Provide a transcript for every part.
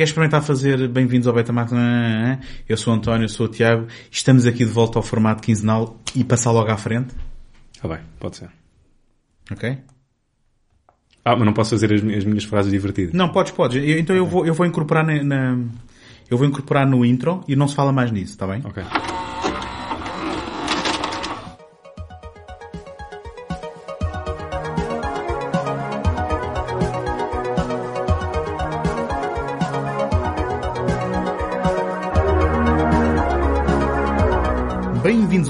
Quer experimentar fazer bem-vindos ao Betamax? Eu sou o António, eu sou o Tiago. Estamos aqui de volta ao formato quinzenal e passar logo à frente. Ah bem, pode ser. Ok? Ah, mas não posso fazer as, as minhas frases divertidas. Não, podes, podes. Eu- então eu vou, eu vou incorporar na, na- eu vou incorporar no intro e não se fala mais nisso, está bem? Ok.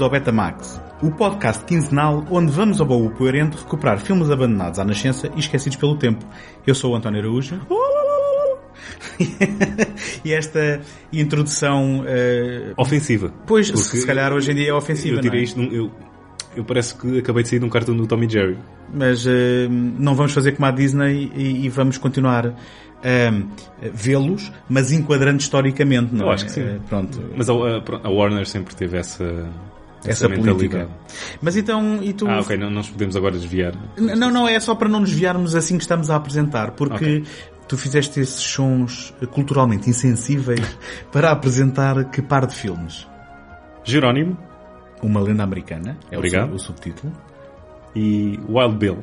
Bem-vindos ao Betamax, o podcast quinzenal onde vamos ao baú poerente recuperar filmes abandonados à nascença e esquecidos pelo tempo. Eu sou o António Araújo. e esta introdução, eh, Ofensiva. pois, Porque se calhar hoje em dia é ofensiva, Eu tirei é? isto num- eu, eu parece que acabei de sair de um cartão do Tommy Jerry. mas eh, não vamos fazer como a Disney e, e vamos continuar a vê-los, mas enquadrando historicamente, não Eu é? acho que sim. Eh, pronto, Mas a, a- a Warner sempre teve essa, essa política. Mas então, e tu... Ah, ok, não, nos podemos agora desviar. N- Não, não, é só para não desviarmos assim que estamos a apresentar, porque Ok. tu fizeste esses sons culturalmente insensíveis para apresentar que par de filmes? Jerónimo Uma Lenda Americana, é Obrigado. o subtítulo, e Wild Bill.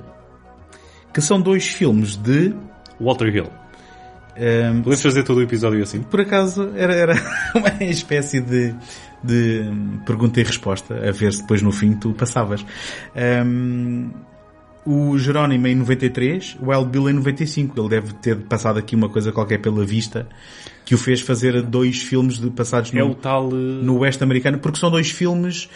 que são dois filmes de... Walter Hill. ehm, Podemos fazer todo o episódio assim? por acaso era, era uma espécie de, de hum, pergunta e resposta, a ver se depois no fim tu passavas. Hum, o Jerónimo em 93, o Wild Bill em 95. Ele deve ter passado aqui uma coisa qualquer pela vista que o fez fazer dois filmes de, passados É no, o tal... eh, no Oeste Americano, porque são dois filmes.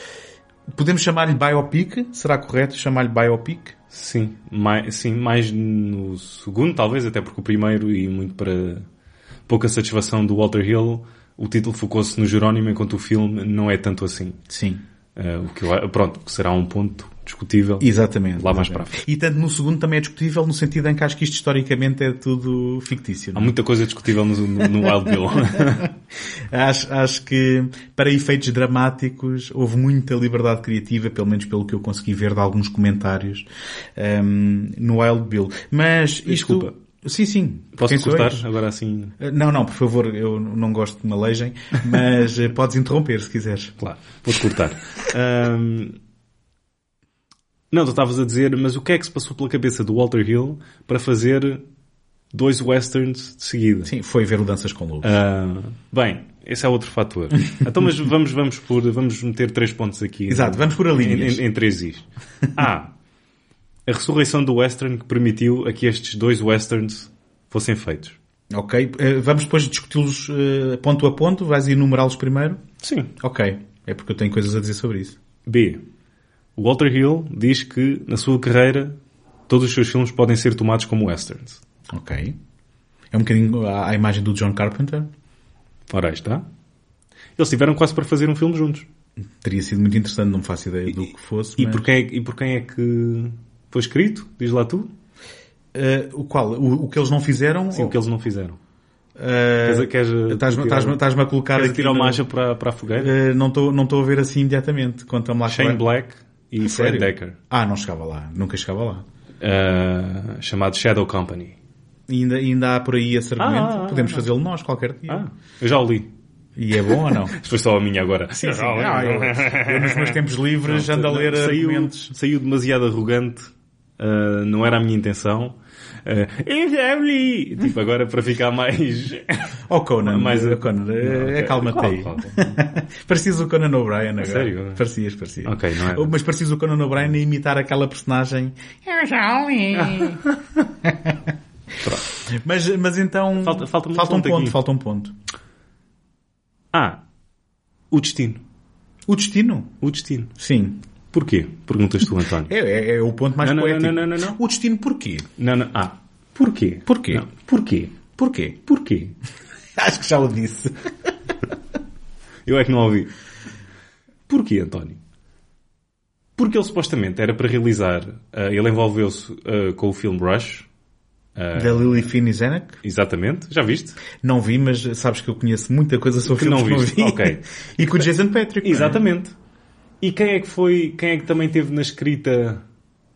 Podemos chamar-lhe biopic? Será correto chamar-lhe biopic? Sim, mais, sim, mais no segundo, talvez, até porque o primeiro, e muito para pouca satisfação do Walter Hill, o título focou-se no Jerónimo, enquanto o filme não é tanto assim. Sim. Eh, o que eu, pronto, que será um ponto discutível. Exatamente. Lá mais para a E tanto no segundo também é discutível no sentido em que acho que isto historicamente é tudo fictício. Há não é? muita coisa discutível no, no, no Wild Bill. Acho, acho que para efeitos dramáticos houve muita liberdade criativa, pelo menos pelo que eu consegui ver de alguns comentários ehm, no Wild Bill. Mas isto... Desculpa. Sim, sim. Posso cortar agora assim? Eh, Não, não, por favor, eu não gosto de malejem, mas eh, podes interromper se quiseres. Claro, vou-te cortar. Ahm, Não, tu estavas a dizer, mas o que é que se passou pela cabeça do Walter Hill para fazer dois westerns de seguida? Sim, foi ver o Danças com Lobos. Ah, bem, esse é outro fator. então, mas vamos, vamos por, vamos meter três pontos aqui. Exato, vamos por ali. Em, em, em três is. A. A ressurreição do western que permitiu a que estes dois westerns fossem feitos. Ok, eh, vamos depois discuti-los eh, ponto a ponto, vais enumerá-los primeiro? Sim. Ok, é porque eu tenho coisas a dizer sobre isso. B. Walter Hill diz que, na sua carreira, todos os seus filmes podem ser tomados como westerns. Ok. É um bocadinho a, imagem do John Carpenter. Ora, aí está. Eles tiveram quase para fazer um filme juntos. Teria sido muito interessante, não faço ideia do que fosse. E, mas- por quem, e por quem é que foi escrito? Diz lá tu. Eh, o qual? O, o que eles não fizeram? Sim, ou- o que eles não fizeram. Eh, Queres, Estás-me a colocar queres aqui... tirar uma acha para, para a fogueira? Eh, não estou não a ver assim imediatamente. Conta-me lá. Shane é. Black e Fred? Decker. Ah, não chegava lá. Nunca chegava lá. Uh, chamado Shadow Company. E ainda, ainda há por aí esse argumento. Ah, ah, Podemos ah. fazê-lo nós qualquer dia. Ah, eu já o li. E é bom ou não? Foi só a minha agora. Sim, sim. Ah, eu, eu nos meus tempos livres ando a ler saiu, argumentos. saiu demasiado arrogante. Uh, não era a minha intenção. Uh, eu já li. Tipo, agora para ficar mais... Oh Conan, Mais- oh, Conan, ok. acalma-te Qual, aí. qual? parecias o Conan O'Brien agora. sério? Parecias, parecias. Ok, não é? Mas parecias o Conan O'Brien a imitar aquela personagem. Eu já li. Mas, mas então... Falta- falta-me um falta um ponto ponto, aqui. falta um ponto. Ah, o destino. O destino? O destino. Sim. Porquê? Perguntas tu, António. É, é, é o ponto mais Não, não, poético. não, não, não, não. O destino porquê? Não, não. Ah, porquê? Porquê? Não, porquê? Porquê? Porquê? Acho que já o disse. Eu é que não ouvi. Porquê, António? Porque ele supostamente era para realizar, ah, ele envolveu-se ah, com o filme Rush. ah, Da Lily Finney Zanuck? exatamente, já viste? Não vi, mas sabes que eu conheço muita coisa sobre Que não filmes que não vi. ok. E com o Jason Patrick. não é? E quem é que foi, quem é que também teve na escrita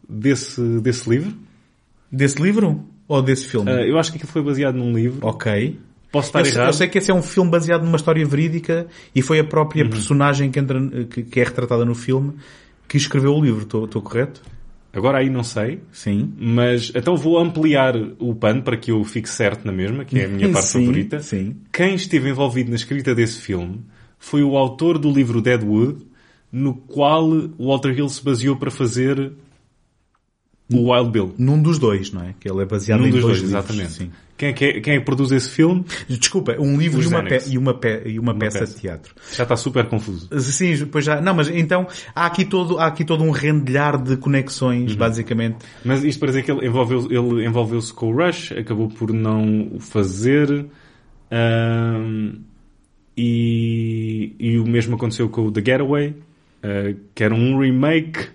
desse, desse livro? Desse livro? Ou desse filme? Ah, eu acho que aquilo foi baseado num livro. Ok. Posso estar eu, errado. eu sei que esse é um filme baseado numa história verídica e foi a própria Uhum. personagem que, entra, que, que é retratada no filme que escreveu o livro. Estou estou correto? Agora aí não sei. Sim. Mas então vou ampliar o pano para que eu fique certo na mesma, que é a minha parte Sim, favorita. sim. Quem esteve envolvido na escrita desse filme foi o autor do livro Deadwood, no qual o Walter Hill se baseou para fazer o Wild Bill. Num dos dois, não é? Que ele é baseado Num em dos dois, dois, livros, exatamente. Sim. Quem é, que é- quem é que produz esse filme? Desculpa, um livro e uma, e uma, e uma, peça, peça. de teatro. Já está super confuso. Sim, pois já. Não, mas então há aqui todo, há aqui todo um rendilhar de conexões, Uhum. basicamente. Mas isto para dizer que ele envolveu- ele envolveu-se com o Rush, acabou por não o fazer. ahm, e, e o mesmo aconteceu com o The Getaway, ah, que era um remake.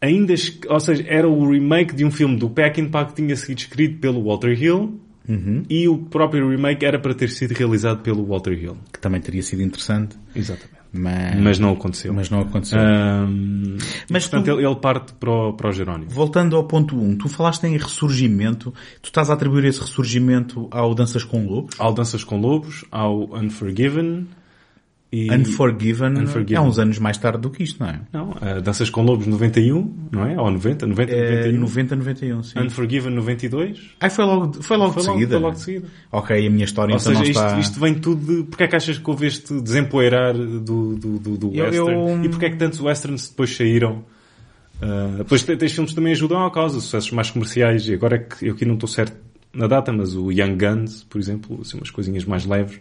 Ainda, ou seja, era o remake de um filme do Peckinpah que tinha sido escrito pelo Walter Hill e o próprio remake era para ter sido realizado pelo Walter Hill. Que também teria sido interessante. Exatamente. Mas, Mas não aconteceu. mas não aconteceu. Ahm, Mas portanto, tu- ele, ele parte para o, para o Jerónimo. Voltando ao ponto 1, um, tu falaste em ressurgimento. Tu estás a atribuir esse ressurgimento ao Danças com Lobos? Ao Danças com Lobos, ao Unforgiven e... Unforgiven, Unforgiven. é uns anos mais tarde do que isto, não é? Não, a Danças com Lobos 91, não é? Ou 90, 90, É 91. 90, 91, sim. Unforgiven 92. Ai, foi logo, foi logo Foi de logo, seguida. foi logo de seguida. Ok, a minha história Ou então seja, não isto, está... isto vem tudo de... Porquê é que achas que houve este desempoeirar do, do, do, do Eu- western? eu- E porquê é que tantos westerns depois saíram? Ah, depois te- tens filmes que também ajudam à causa, sucessos mais comerciais. E agora é que eu aqui não estou certo na data, mas o Young Guns, por exemplo, assim, umas coisinhas mais leves.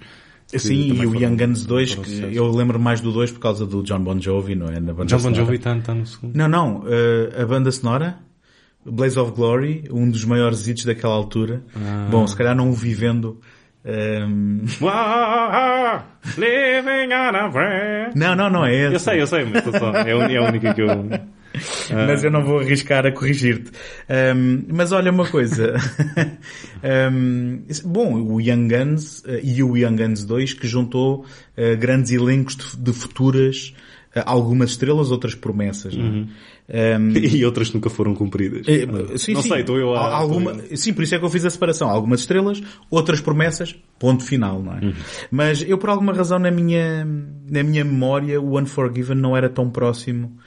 Que Sim, e o foram- Young Guns 2, foram que sucesso. eu lembro mais do 2 por causa do John Bon Jovi, não é? Na banda John Bon. Jovi está está no segundo. Não, não, eh, a banda sonora, Blaze of Glory, um dos maiores hits daquela altura. Ah. Bom, se calhar não o vivendo. ehm, Wow, living on a prayer. Não, não, não é esse. Eu sei, eu sei, mas é, é a única que eu... mas eu não vou arriscar a corrigir-te. Ahm, mas olha uma coisa. Ahm, bom, o Young Guns eh, e o Young Guns 2 que juntou eh, grandes elencos de, de futuras, eh, algumas estrelas, outras promessas. é? Uhum. Ahm, E outras que nunca foram cumpridas. Eh, sim, não sim. sei, estou eu a... Al- Alguma, sim, por isso é que eu fiz a separação. Algumas estrelas, outras promessas, ponto final, não é? Uhum. Mas eu, por alguma razão, na minha, na minha memória, o Unforgiven não era tão próximo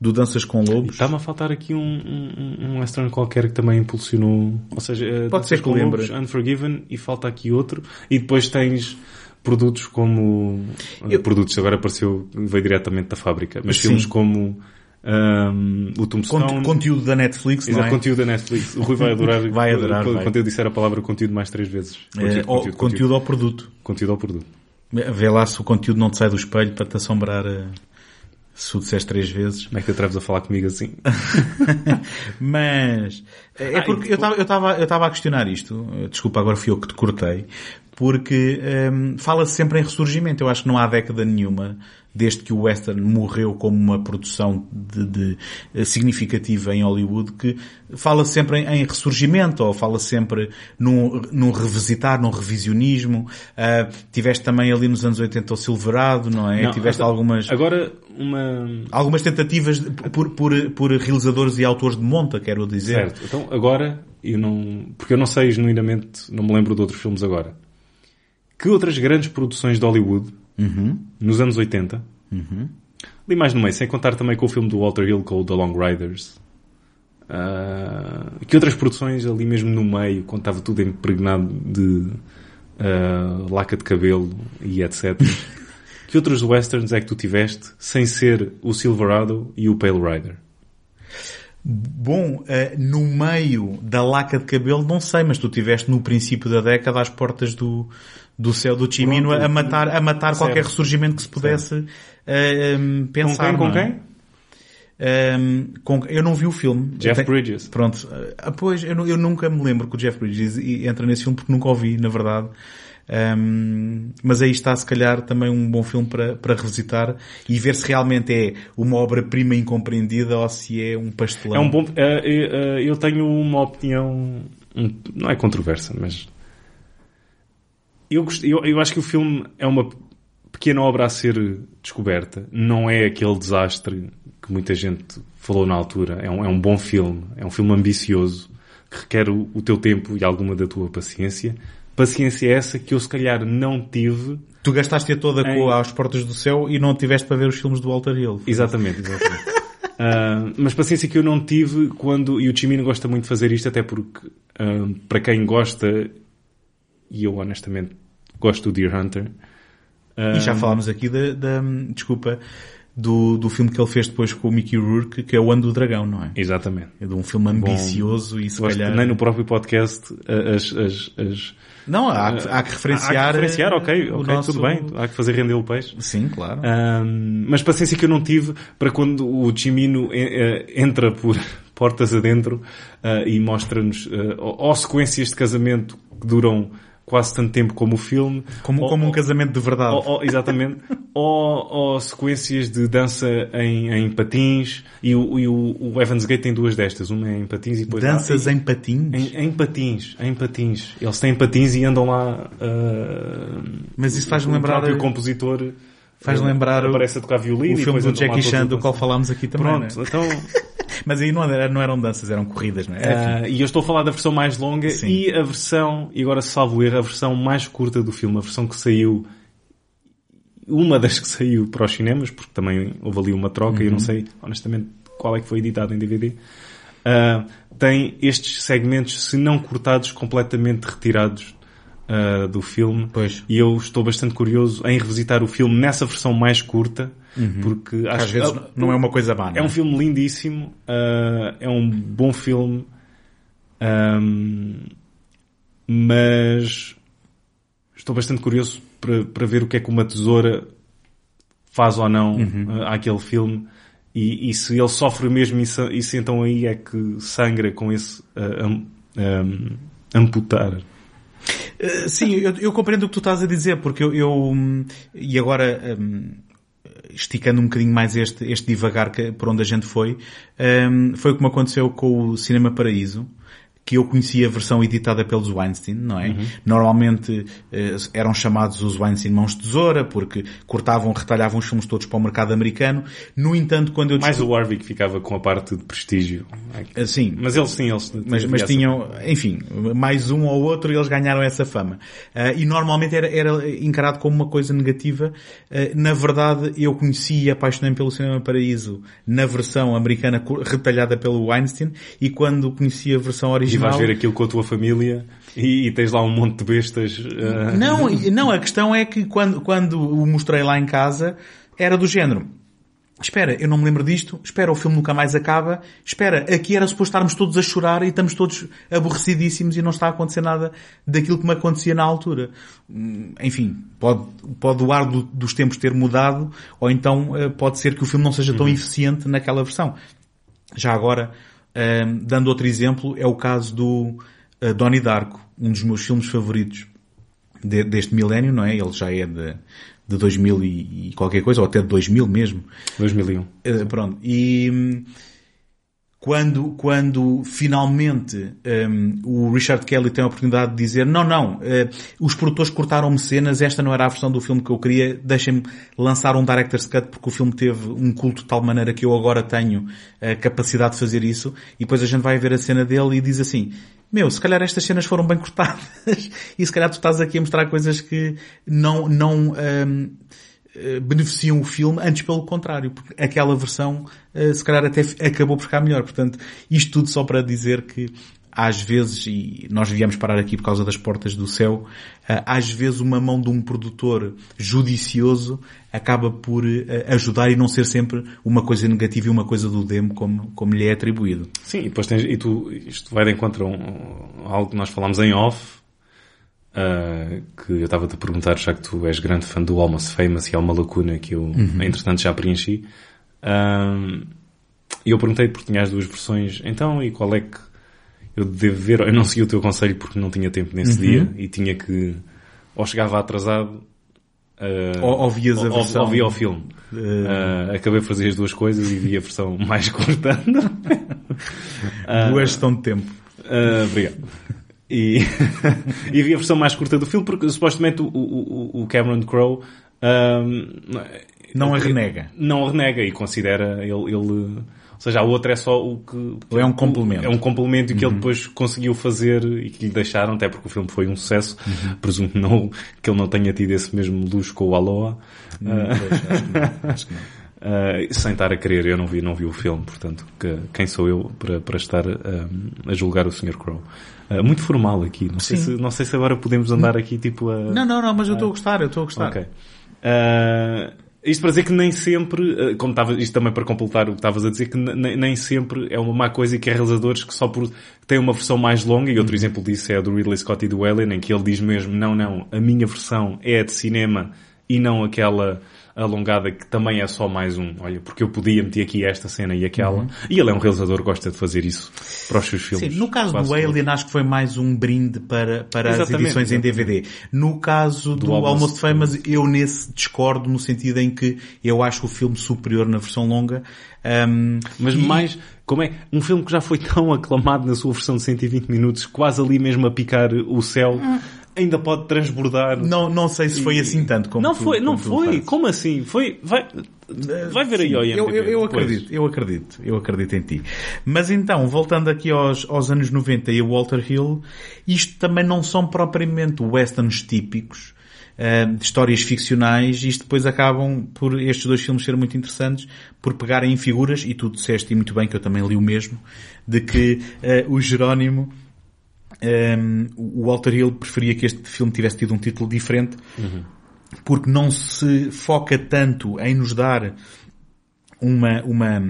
do Danças com Lobos. Está-me a faltar aqui um, um, um western qualquer que também impulsionou. Ou seja, eh, Pode ser que com lembre. Lobos, Unforgiven e falta aqui outro. E depois tens produtos como. eh, Eu- Produtos, agora apareceu, veio diretamente da fábrica. Mas Sim. filmes como ahm, o Tombstone. Conte- conteúdo da Netflix, não Exato, é? conteúdo da Netflix. O Rui vai adorar. Vai adorar, Quando vai. quando eu disser a palavra conteúdo mais três vezes. Eh, ou conteúdo, ao produto. Conteúdo ao produto. Vê lá se o conteúdo não te sai do espelho para te assombrar eh, se o disseste três vezes. Como é que te atreves a falar comigo assim? Mas é Ah, porque eu estava eu eu estava a questionar isto. Desculpa, agora fui eu que te cortei. Porque hum, fala-se sempre em ressurgimento. Eu acho que não há década nenhuma desde que o western morreu como uma produção de, de- eh, significativa em Hollywood que fala sempre em, em ressurgimento ou fala sempre num, num revisitar, num revisionismo. Ah, tiveste também ali nos anos 80 o Silverado, não é? Não, tiveste agora- algumas Agora, uma. algumas tentativas por, por, por realizadores e autores de monta, quero dizer. Certo. Então, agora, eu não. Porque eu não sei genuinamente, não me lembro de outros filmes agora. Que outras grandes produções de Hollywood, nos anos 80, ali mais no meio, sem contar também com o filme do Walter Hill com o The Long Riders, ah, que outras produções ali mesmo no meio, quando estava tudo impregnado de ah, laca de cabelo e etc. que outros westerns é que tu tiveste sem ser o Silverado e o Pale Rider? Bom, eh, no meio da laca de cabelo, não sei, mas tu tiveste no princípio da década às portas do, do céu do Chimino Pronto. a matar, a matar qualquer ressurgimento que se pudesse Com pensar. quem? Com não é? quem? Ehm, com- eu não vi o filme. Jeff tenho- Bridges. Pronto. Ah, pois, eu, eu nunca me lembro que o Jeff Bridges entra nesse filme porque nunca o vi, na verdade. Ehm, mas aí está, se calhar, também um bom filme para, para revisitar e ver se realmente é uma obra-prima incompreendida ou se é um pastelão. É um bom. eh, eh, eu tenho uma opinião. um- não é controversa, mas. Eu, gost- eu, eu acho que o filme é uma pequena obra a ser descoberta. Não é aquele desastre que muita gente falou na altura. É um, é um bom filme. É um filme ambicioso. que requer o, o teu tempo e alguma da tua paciência. Paciência é essa que eu se calhar não tive. Tu gastaste-a toda Em- com Aos Portas do Céu e não tiveste para ver os filmes do Walter Hill. Exatamente, exatamente. Ah, mas paciência que eu não tive quando, e o Chimino gosta muito de fazer isto, até porque, ah, para quem gosta, e eu honestamente gosto do Deer Hunter, ah, E já falámos aqui da, da- desculpa, do, do filme que ele fez depois com o Mickey Rourke, que é o Ano do Dragão, não é? Exatamente. É de um filme ambicioso e se calhar... Nem no próprio podcast as, as, as- Não, há, que- há que referenciar... Há que referenciar, ok, o ok, nosso- tudo bem. Há que fazer render o peixe. Sim, claro. Ahm, mas paciência que eu não tive para quando o Chimino eh, eh, entra por portas adentro ah, e mostra-nos ah, ou, ou sequências de casamento que duram quase tanto tempo como o filme. Como, ou- como um casamento de verdade. ou- ou- exatamente. ou, sequências de dança em, em patins. E, o, e o, o Evans Gate tem duas destas. Uma é em patins e depois... Danças ah, em patins? em, em patins, em patins. Eles têm patins e andam lá. ah, Mas isso faz-me o lembrar- próprio compositor Faz lembrar o- aparece a tocar violino o filme do Jackie Chan, do qual falámos aqui também, Pronto, né? então. Mas aí não, era, não eram danças, eram corridas, não é? ah, e eu estou a falar da versão mais longa Sim. e a versão, e agora salvo erro, a versão mais curta do filme, a versão que saiu. Uma das que saiu para os cinemas, porque também houve ali uma troca, e eu não sei, honestamente, qual é que foi editado em DVD. ah, tem estes segmentos, se não cortados, completamente retirados ah, do filme. Pois. E eu estou bastante curioso em revisitar o filme nessa versão mais curta, porque Que acho às vezes ah, não é uma coisa má, é não um filme lindíssimo, ah, é um bom filme, ahm, mas estou bastante curioso para, para ver o que é que uma tesoura faz ou não ah, àquele filme e, e se ele sofre mesmo isso, isso então aí é que sangra com esse ah, am- am- amputar. Uh, Sim, eu, eu compreendo o que tu estás a dizer, porque eu, eu, hum, e agora, hum, esticando um bocadinho mais este, este divagar que, por onde a gente foi, hum, foi o que me aconteceu com o Cinema Paraíso, que eu conhecia a versão editada pelos Weinstein, não é? Normalmente eh, eram chamados os Weinstein Mãos de Tesoura, porque cortavam, retalhavam os filmes todos para o mercado americano. No entanto, quando eu... Mais o Warwick ficava com a parte de prestígio. Assim, Mas eles sim, eles mas, mas tinham, enfim, mais um ou outro e eles ganharam essa fama. Ah, e normalmente era, era encarado como uma coisa negativa. Ah, na verdade, eu conheci e apaixonei-me pelo Cinema Paraíso na versão americana retalhada pelo Weinstein e quando conheci a versão original... vais ver aquilo com a tua família e, e tens lá um monte de bestas. ah, Não, não, a questão é que quando, quando o mostrei lá em casa, era do género. Espera, eu não me lembro disto. Espera, o filme nunca mais acaba. Espera, aqui era suposto estarmos todos a chorar e estamos todos aborrecidíssimos e não está a acontecer nada daquilo que me acontecia na altura. Hum, Enfim, pode, pode o ar do- dos tempos ter mudado ou então eh, pode ser que o filme não seja tão eficiente naquela versão. Já agora, hum, dando outro exemplo, é o caso do uh, Donnie Darko, um dos meus filmes favoritos de- deste milénio, não é? Ele já é de, de 2000 e, e qualquer coisa, ou até de 2000 mesmo. 2001. Uh, pronto. E hum, quando, quando finalmente hum, o Richard Kelly tem a oportunidade de dizer não, não, eh, os produtores cortaram-me cenas, esta não era a versão do filme que eu queria, deixem-me lançar um Director's Cut porque o filme teve um culto de tal maneira que eu agora tenho a capacidade de fazer isso. E depois a gente vai ver a cena dele e diz assim meu, se calhar estas cenas foram bem cortadas e se calhar tu estás aqui a mostrar coisas que não, não, eh, beneficiam o filme, antes pelo contrário, porque aquela versão eh, se calhar até acabou por ficar melhor. Portanto, isto tudo só para dizer que às vezes, e nós viemos parar aqui por causa das portas do céu, eh, às vezes uma mão de um produtor judicioso acaba por eh, ajudar e não ser sempre uma coisa negativa e uma coisa do demo como, como lhe é atribuído. Sim, e depois tens, e tu, isto vai de encontro a, um, algo que nós falámos em off, ah, que eu estava-te a perguntar, já que tu és grande fã do Almost Famous e há uma lacuna que eu, entretanto, já preenchi. Ah, E eu perguntei porque tinha as duas versões, então, e qual é que eu devo ver? Eu não segui o teu conselho porque não tinha tempo nesse dia e tinha que, ou chegava atrasado, ah, Ou- ou vias a ou- versão- ou via o filme. Ah, acabei de fazer as duas coisas e vi a versão mais curta. Boa gestão de tempo. Obrigado. E, e vi a versão mais curta do filme porque supostamente o, o, o Cameron Crowe ahm, Não a renega. não a renega e considera ele, ele seja, a outra é só o que... Ou é um complemento. É um complemento que ele depois conseguiu fazer e que lhe deixaram, até porque o filme foi um sucesso. Presumo que, não, que ele não tenha tido esse mesmo luxo com o Aloha. Hum, pois, acho que não, acho que não. Uh, sem estar a querer, eu não vi, não vi o filme, portanto, que, quem sou eu para, para estar um, a julgar o Sr. Crow? Uh, muito formal aqui, não sei, se, não sei se agora podemos andar aqui tipo a... Não, não, não, mas eu estou a gostar, eu estou a gostar. Ok. Uh, isto para dizer que nem sempre, como estava, isto também para completar o que estavas a dizer, que nem, nem sempre é uma má coisa e que há realizadores que só por têm uma versão mais longa, e outro exemplo disso é a do Ridley Scott e do Alien, em que ele diz mesmo, não, não, a minha versão é a de cinema e não aquela alongada que também é só mais um, olha, porque eu podia meter aqui esta cena e aquela. Uhum. E ele é um realizador que gosta de fazer isso para os seus filmes. Sim, no caso do Alien acho que foi mais um brinde para, para as edições em DVD. No caso do, do Almost, Almost Famous, eu nesse discordo no sentido em que eu acho o filme superior na versão longa. Um, Mas e... mais, como é, um filme que já foi tão aclamado na sua versão de 120 minutos, quase ali mesmo a picar o céu. Hum ainda pode transbordar. Não, não sei se foi assim tanto como Não tu, foi, não como foi. Como assim? Foi, vai, vai ver aí ao eu, eu, eu acredito, eu acredito, eu acredito em ti. Mas então, voltando aqui aos, aos anos 90 e a Walter Hill, isto também não são propriamente westerns típicos, uh, de histórias ficcionais, isto depois acabam por estes dois filmes serem muito interessantes, por pegarem em figuras, e tu disseste muito bem que eu também li o mesmo, de que uh, o Jerónimo um, o Walter Hill preferia que este filme tivesse tido um título diferente, uhum. porque não se foca tanto em nos dar uma, uma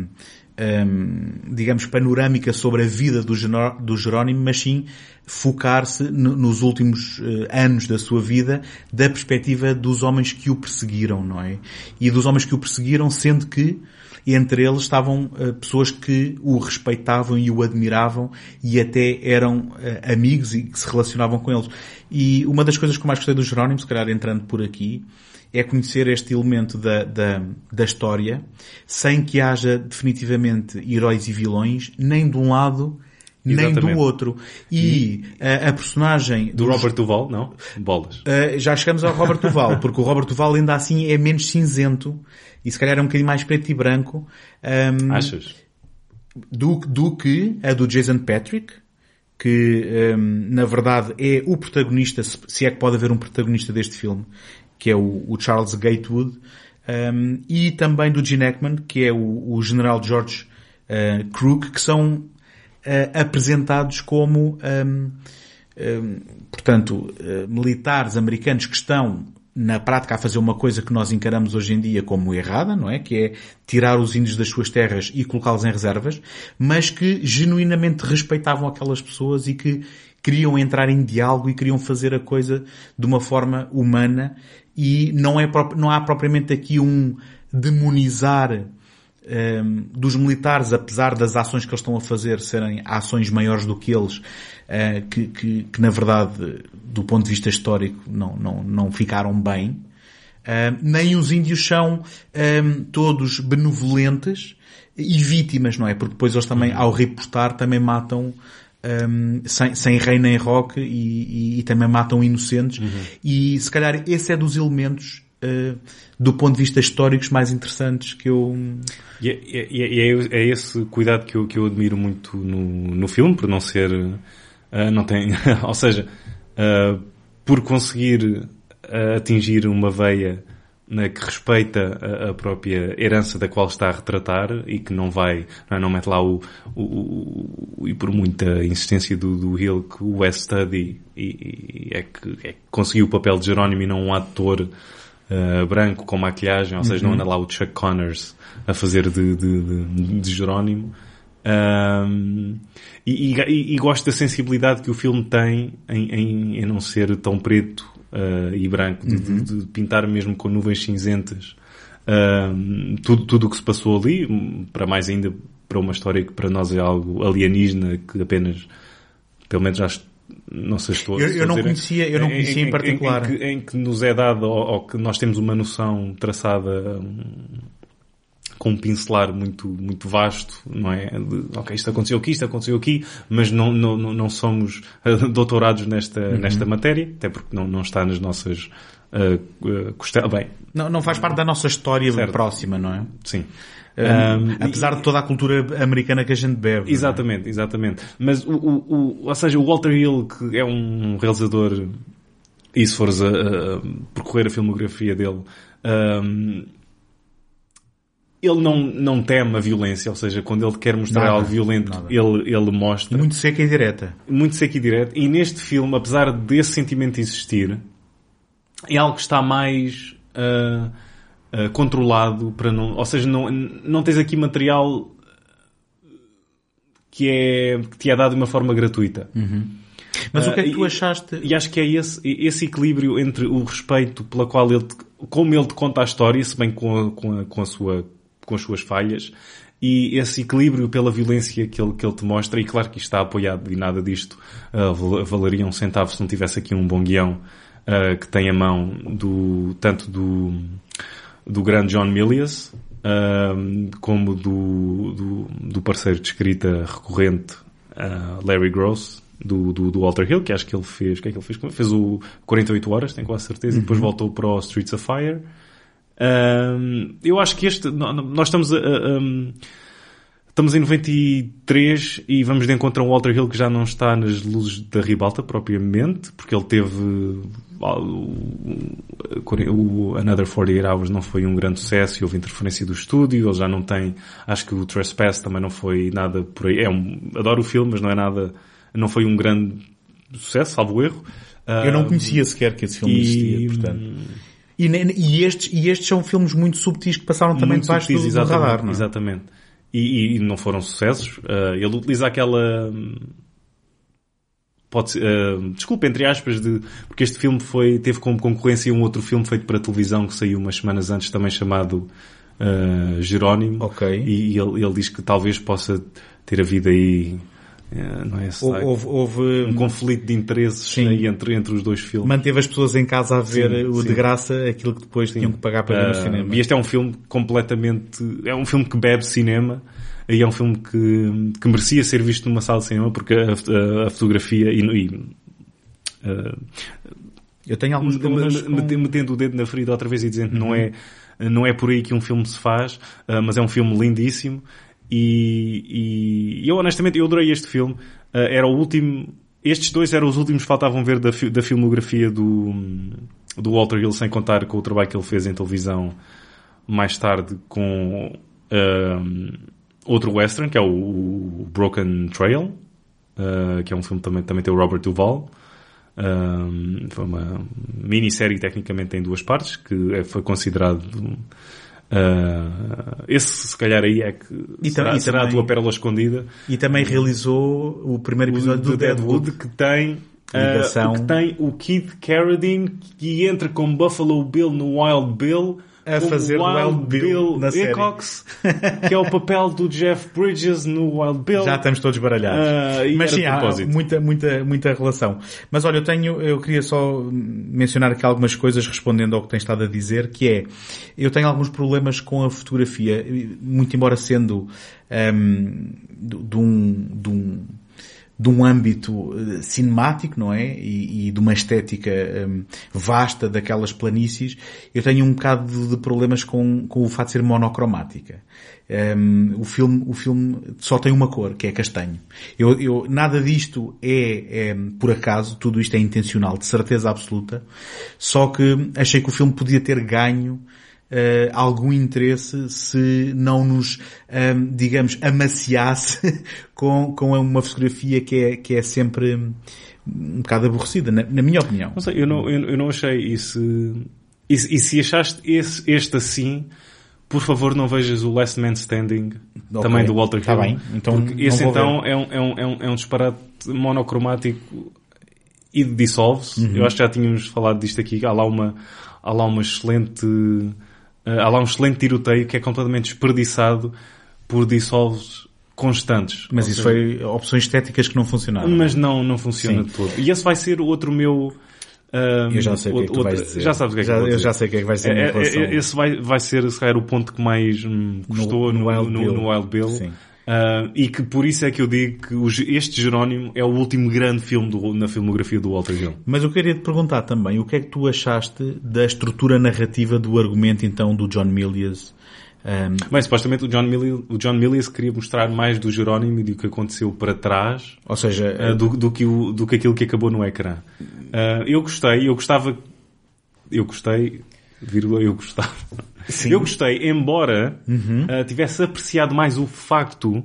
um, digamos, panorâmica sobre a vida do, do Jerónimo, mas sim focar-se nos últimos uh, anos da sua vida da perspectiva dos homens que o perseguiram, não é? E dos homens que o perseguiram, sendo que e entre eles estavam uh, pessoas que o respeitavam e o admiravam e até eram uh, amigos e que se relacionavam com eles. E uma das coisas que eu mais gostei do Jerónimo, se calhar entrando por aqui, é conhecer este elemento da, da, da história sem que haja definitivamente heróis e vilões, nem de um lado nem do outro. E a, a personagem... Do Robert Duval, não? Bolas. Uh, já chegamos ao Robert Duval, porque o Robert Duval ainda assim é menos cinzento e se calhar é um bocadinho mais preto e branco. Um, Achas? Do, do que a do Jason Patrick, que um, na verdade é o protagonista, se é que pode haver um protagonista deste filme, que é o, o Charles Gatewood, um, e também do Gene Hackman, que é o, o General George uh, Crook, que são uh, apresentados como, um, portanto, uh, militares americanos que estão na prática a fazer uma coisa que nós encaramos hoje em dia como errada, não é? Que é tirar os índios das suas terras e colocá-los em reservas, mas que genuinamente respeitavam aquelas pessoas e que queriam entrar em diálogo e queriam fazer a coisa de uma forma humana e não é não há propriamente aqui um demonizar um, dos militares, apesar das ações que eles estão a fazer serem ações maiores do que eles, uh, que, que, que, na verdade, do ponto de vista histórico, não, não, não ficaram bem. Uh, nem os índios são um, todos benevolentes e vítimas, não é? Porque depois eles também, ao reportar, também matam um, sem, sem rei nem rock e, e, e também matam inocentes. Uhum. E se calhar esse é dos elementos uh, do ponto de vista históricos mais interessantes que eu... E é, é, é, é esse cuidado que eu, que eu admiro muito no, no filme, por não ser... Uh, não tem... ou seja, uh, por conseguir atingir uma veia né, que respeita a, a, própria herança da qual está a retratar e que não vai, não, é, não mete lá o, o, o, e por muita insistência do, do Hill que o West Study e, e é, que, é que conseguiu o papel de Jerónimo e não um ator uh, branco com maquilhagem, ou seja, uhum. não anda lá o Chuck Connors a fazer de, de, de, de Jerónimo. Um, e, e, e, gosto da sensibilidade que o filme tem em, em, em não ser tão preto uh, e branco, de, uhum. de, de, pintar mesmo com nuvens cinzentas uh, tudo, tudo o que se passou ali, para mais ainda para uma história que para nós é algo alienígena, que apenas, pelo menos acho não sei se estou Eu, eu não dizer, conhecia, eu não conhecia em, em particular. Em, em, que, em, que, nos é dado, ou, ou, que nós temos uma noção traçada um, com um pincelar muito, muito vasto, não é? De, ok, isto aconteceu aqui, isto aconteceu aqui, mas não, não, não somos doutorados nesta, uhum. nesta matéria, até porque não, não está nas nossas uh, uh, costelas. Bem, não, não faz parte da nossa história certo. próxima, não é? Sim. Um, apesar de toda a cultura americana que a gente bebe. É? Exatamente, é? exatamente. Mas o, o, o, ou seja, o Walter Hill, que é um realizador, e se fores a, a percorrer a filmografia dele, um, ele não, não teme a violência, ou seja, quando ele quer mostrar nada, algo violento, ele, ele mostra. Muito seca e direta. Muito seca e direta. E neste filme, apesar desse sentimento existir, é algo que está mais uh, uh, controlado para não. Ou seja, não, não tens aqui material que, é, que te é dado de uma forma gratuita. Uhum. Mas uh, o que é que tu achaste? E, e acho que é esse, esse equilíbrio entre o respeito pela qual ele, te, como ele te conta a história, se bem com a, com a, com a sua com as suas falhas, e esse equilíbrio pela violência que ele, que ele te mostra, e claro que isto está apoiado e nada disto uh, valeria um centavo se não tivesse aqui um bom guião uh, que tem a mão do, tanto do, do grande John Milius, uh, como do, do, do, parceiro de escrita recorrente Larry Gross, do, do, do, Walter Hill, que acho que ele fez, o que é que ele fez? Fez o 48 Horas, tenho quase certeza, uhum. e depois uhum. voltou para o Streets of Fire. Um, eu acho que este, nós estamos a, a, estamos em 93 e vamos de encontro a um Walter Hill que já não está nas luzes da ribalta propriamente, porque ele teve o, Another 48 Hours não foi um grande sucesso e houve interferência do estúdio, ele já não tem, acho que o Trespass também não foi nada por aí, é um, adoro o filme, mas não é nada, não foi um grande sucesso, salvo erro. Eu não conhecia sequer que esse filme e... existia, portanto. E, e, estes, e estes são filmes muito subtis que passaram também muito debaixo subtis, do, do radar, não é? Exatamente. E, e, não foram sucessos. Uh, ele utiliza aquela... Pode ser, uh, desculpa, entre aspas, de, porque este filme foi, teve como concorrência um outro filme feito para televisão que saiu umas semanas antes também chamado uh, Jerónimo. Ok. E, e ele, ele diz que talvez possa ter havido aí não é houve, houve, um conflito de interesses entre, entre os dois filmes. Manteve as pessoas em casa a ver sim, o sim. de graça aquilo que depois sim. tinham que pagar para ver no uh, cinema. E este é um filme completamente, é um filme que bebe cinema e é um filme que, que merecia ser visto numa sala de cinema porque a, a, a fotografia e, e uh, eu tenho alguns problemas com... metendo o dedo na ferida outra vez e dizendo uhum. não é não é por aí que um filme se faz, uh, mas é um filme lindíssimo e, e eu honestamente eu adorei este filme. Uh, era o último. Estes dois eram os últimos que faltavam ver da, da filmografia do, do Walter Hill, sem contar com o trabalho que ele fez em televisão mais tarde com uh, outro western, que é o, o Broken Trail, uh, que é um filme também também tem o Robert Duvall. foi uma minissérie tecnicamente em duas partes que é, foi considerado Uh, esse, se calhar, aí é que e será, e será também, a tua pérola escondida. E também realizou o primeiro episódio do, do Deadwood, Deadwood, que tem uh, que tem o Keith Carradine que entra como Buffalo Bill no Wild Bill a fazer Wild, Wild Bill, Bill na Ecox, que é o papel do Jeff Bridges no Wild Bill. Já estamos todos baralhados. Uh, Mas sim, há muita, muita, muita relação. Mas olha, eu tenho, eu queria só mencionar aqui algumas coisas respondendo ao que tens estado a dizer, que é, eu tenho alguns problemas com a fotografia, muito embora sendo um, de um, de um de um âmbito eh, cinemático, não é? E, e de uma estética um, vasta daquelas planícies, eu tenho um bocado de problemas com, com o fato de ser monocromática. Um, o filme, o filme só tem uma cor, que é castanho. Eu, eu, nada disto é, é por acaso, tudo isto é intencional, de certeza absoluta. Só que achei que o filme podia ter ganho uh, algum interesse se não nos, um, ehm, digamos, amaciasse com, com uma fotografia que é, que é sempre um bocado aborrecida, na, na minha opinião. Não sei, eu não, eu, eu não achei isso. E, e se achaste esse, este assim, por favor não vejas o Last Man Standing, okay. também do Walter tá Hill. Bem, então porque esse então é um, é, um, é, um, é um disparate monocromático e dissolve-se. Uhum. Eu acho que já tínhamos falado disto aqui. Há lá uma, há lá uma excelente há lá um excelente tiroteio que é completamente desperdiçado por dissolves constantes. Mas isso seja, foi opções estéticas que não funcionaram. Mas não, não funciona Sim. de todo. E esse vai ser outro meu... Um, eu já sei o que é que tu vais dizer. Já sabes o que é que já, Eu já sei o que é que vai ser é, é, Esse vai, vai ser, se calhar, o ponto que mais hum, gostou no, no, no, Wild Bill. No Wild Bill. Uh, e que por isso é que eu digo que os, este Jerónimo é o último grande filme do, na filmografia do Walter Hill. Mas eu queria te perguntar também, o que é que tu achaste da estrutura narrativa do argumento então do John Milius Um, Bem, supostamente o John, Milius, o John Milius queria mostrar mais do Jerónimo e do que aconteceu para trás ou seja, uh, do, do, que o, do que aquilo que acabou no ecrã. Uh, eu gostei, eu gostava, eu gostei, vírgula, eu gostava. Sim. Eu gostei, embora Uhum. uh, tivesse apreciado mais o facto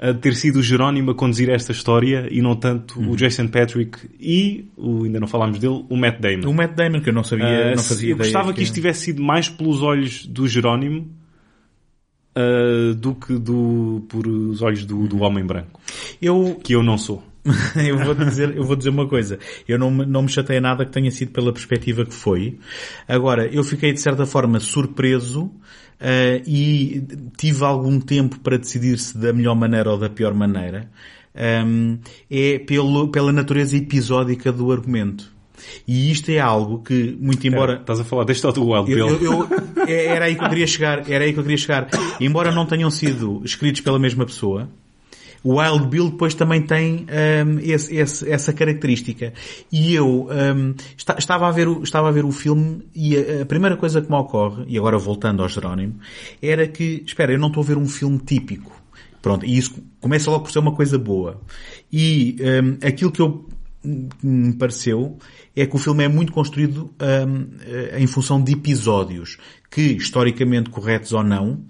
uh, de ter sido o Jerónimo a conduzir esta história e não tanto Uhum. o Jason Patrick e, o, ainda não falámos dele, o Matt Damon. o Matt Damon, que eu não sabia, Uh, não fazia eu gostava que isto tivesse sido mais pelos olhos do Jerónimo uh, do que do, por os olhos do, Uhum. do homem branco. Eu, Que eu não sou. eu vou dizer, eu vou dizer uma coisa. Eu não, me- não me chateia nada que tenha sido pela perspectiva que foi. Agora, eu fiquei de certa forma surpreso eh, e tive algum tempo para decidir se da melhor maneira ou da pior maneira. Ehm, é pelo, pela natureza episódica do argumento. E isto é algo que, muito embora... Estás a falar deste ou do Wild Eu, Bill? eu- eu- é- era aí que eu queria chegar, era aí que eu queria chegar. Embora não tenham sido escritos pela mesma pessoa, o Wild Bill depois também tem hum, esse- esse- essa característica. E eu hum, esta- estava, a ver o, estava a ver o filme e a, a primeira coisa que me ocorre, e agora voltando ao Jerónimo, era que, espera, eu não estou a ver um filme típico. Pronto, e isso começa logo por ser uma coisa boa. E hum, aquilo que eu que me pareceu é que o filme é muito construído eh, em função de episódios que, historicamente corretos ou não,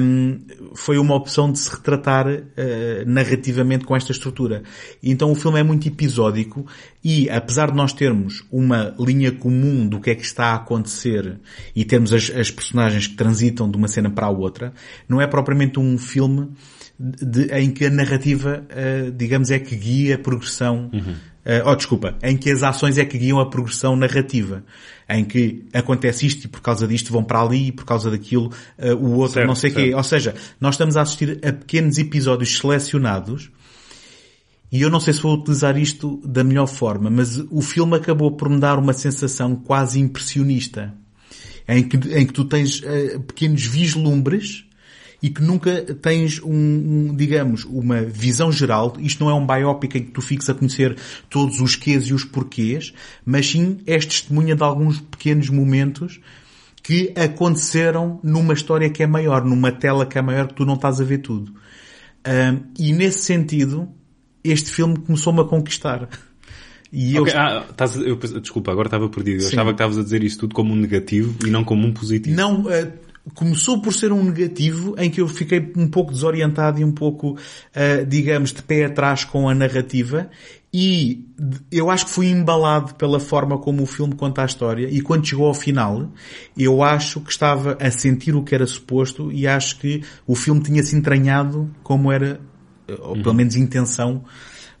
hum, foi uma opção de se retratar eh, narrativamente com esta estrutura. Então o filme é muito episódico e, apesar de nós termos uma linha comum do que é que está a acontecer e termos as, as personagens que transitam de uma cena para a outra, não é propriamente um filme de- em que a narrativa, eh, digamos, é que guia a progressão, eh, oh, desculpa, em que as ações é que guiam a progressão narrativa. Em que acontece isto e por causa disto vão para ali e por causa daquilo eh, o outro Certo, não sei o quê. Ou seja, nós estamos a assistir a pequenos episódios selecionados e eu não sei se vou utilizar isto da melhor forma, mas o filme acabou por me dar uma sensação quase impressionista. Em que, em que tu tens eh, pequenos vislumbres e que nunca tens um, um, digamos, uma visão geral. Isto não é um biopic em que tu fiques a conhecer todos os quês e os porquês, mas sim és testemunha de alguns pequenos momentos que aconteceram numa história que é maior, numa tela que é maior que tu não estás a ver tudo. Ahm, e nesse sentido, este filme começou-me a conquistar. E eu, Ok, ah, estás eu desculpa, agora estava perdido. Eu Sim. achava que estavas a dizer isso tudo como um negativo e não como um positivo. Não, eh, começou por ser um negativo em que eu fiquei um pouco desorientado e um pouco, eh, digamos, de pé atrás com a narrativa e eu acho que fui embalado pela forma como o filme conta a história e quando chegou ao final eu acho que estava a sentir o que era suposto e acho que o filme tinha se entranhado como era, eh, ou pelo menos intenção,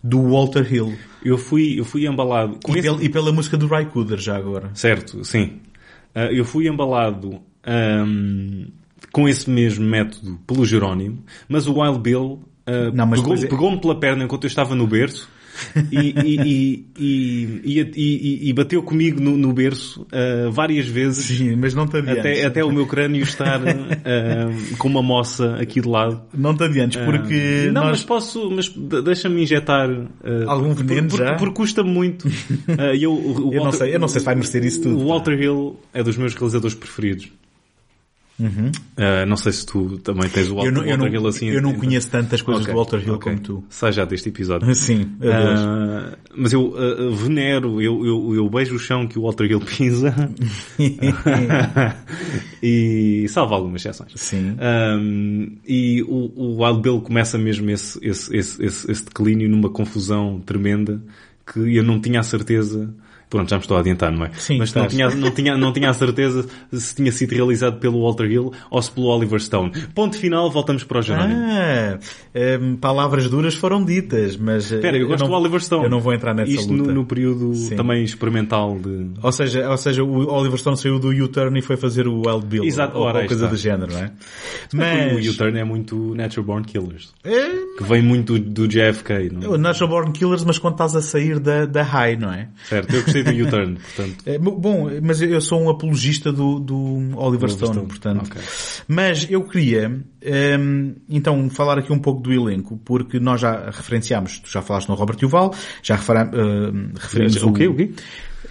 do Walter Hill. Eu fui, eu fui embalado E, esse- pel- e pela música do Ray Cooder já agora. Certo, sim. Ah, eu fui embalado ahm, com esse mesmo método pelo Jerónimo, mas o Wild Bill ah, Não, mas pegou- depois é- pegou-me pela perna enquanto eu estava no berço e, e, e, e, bateu comigo no, no berço ah, várias vezes Sim, mas não te adiantes. até, até o meu crânio estar ah, com uma moça aqui de lado. Não te adiantes, porque Ah, não, nós... mas posso, mas de- deixa-me injetar Algum veneno por- já? Porque custa muito. Eu, o Eu não Walter- sei- eu não sei se vai merecer isso tudo, O. Walter Hill é dos meus realizadores preferidos. Uhum. Ah, não sei se tu também tens o Walter, Eu não, eu não, Hill assim. eu não então- conheço tantas coisas Ok, do Walter Hill ok. como tu. Sai já deste episódio. Sim, adeus. Ah, mas eu ah, venero, eu, eu, eu beijo o chão que o Walter Hill pisa e salvo algumas exceções. Sim. Um, e o, o Wild Bill começa mesmo esse, esse, esse, esse, esse declínio numa confusão tremenda que eu não tinha a certeza. Pronto, já me estou a adiantar, não é? Sim, Mas não tinha, não, tinha, não tinha a certeza se tinha sido realizado pelo Walter Hill ou se pelo Oliver Stone. Ponto final, voltamos para o Jerónimo. Ah, hum, palavras duras foram ditas, mas... eh, Espera, eu gosto não, do Oliver Stone. Eu não vou entrar nessa Isto luta. no, no período Sim. também experimental de... Ou seja, ou seja, o Oliver Stone saiu do U-turn e foi fazer o Wild Bill. Exato, ou, ou coisa está. do género, não é? Mas... O U-Turn é muito Natural Born Killers. É, Que vem muito do, do JFK, não é? Natural Born Killers, mas quando estás a sair da, da high, não é? Certo, eu gostei do U-Turn, portanto... É, Bom, mas eu sou um apologista do, do Oliver Stone, Stone, portanto. ok. Mas eu queria, hum, então, falar aqui um pouco do elenco, porque nós já referenciámos, tu já falaste no Robert Duval, já refera, hum, referimos O quê? O quê?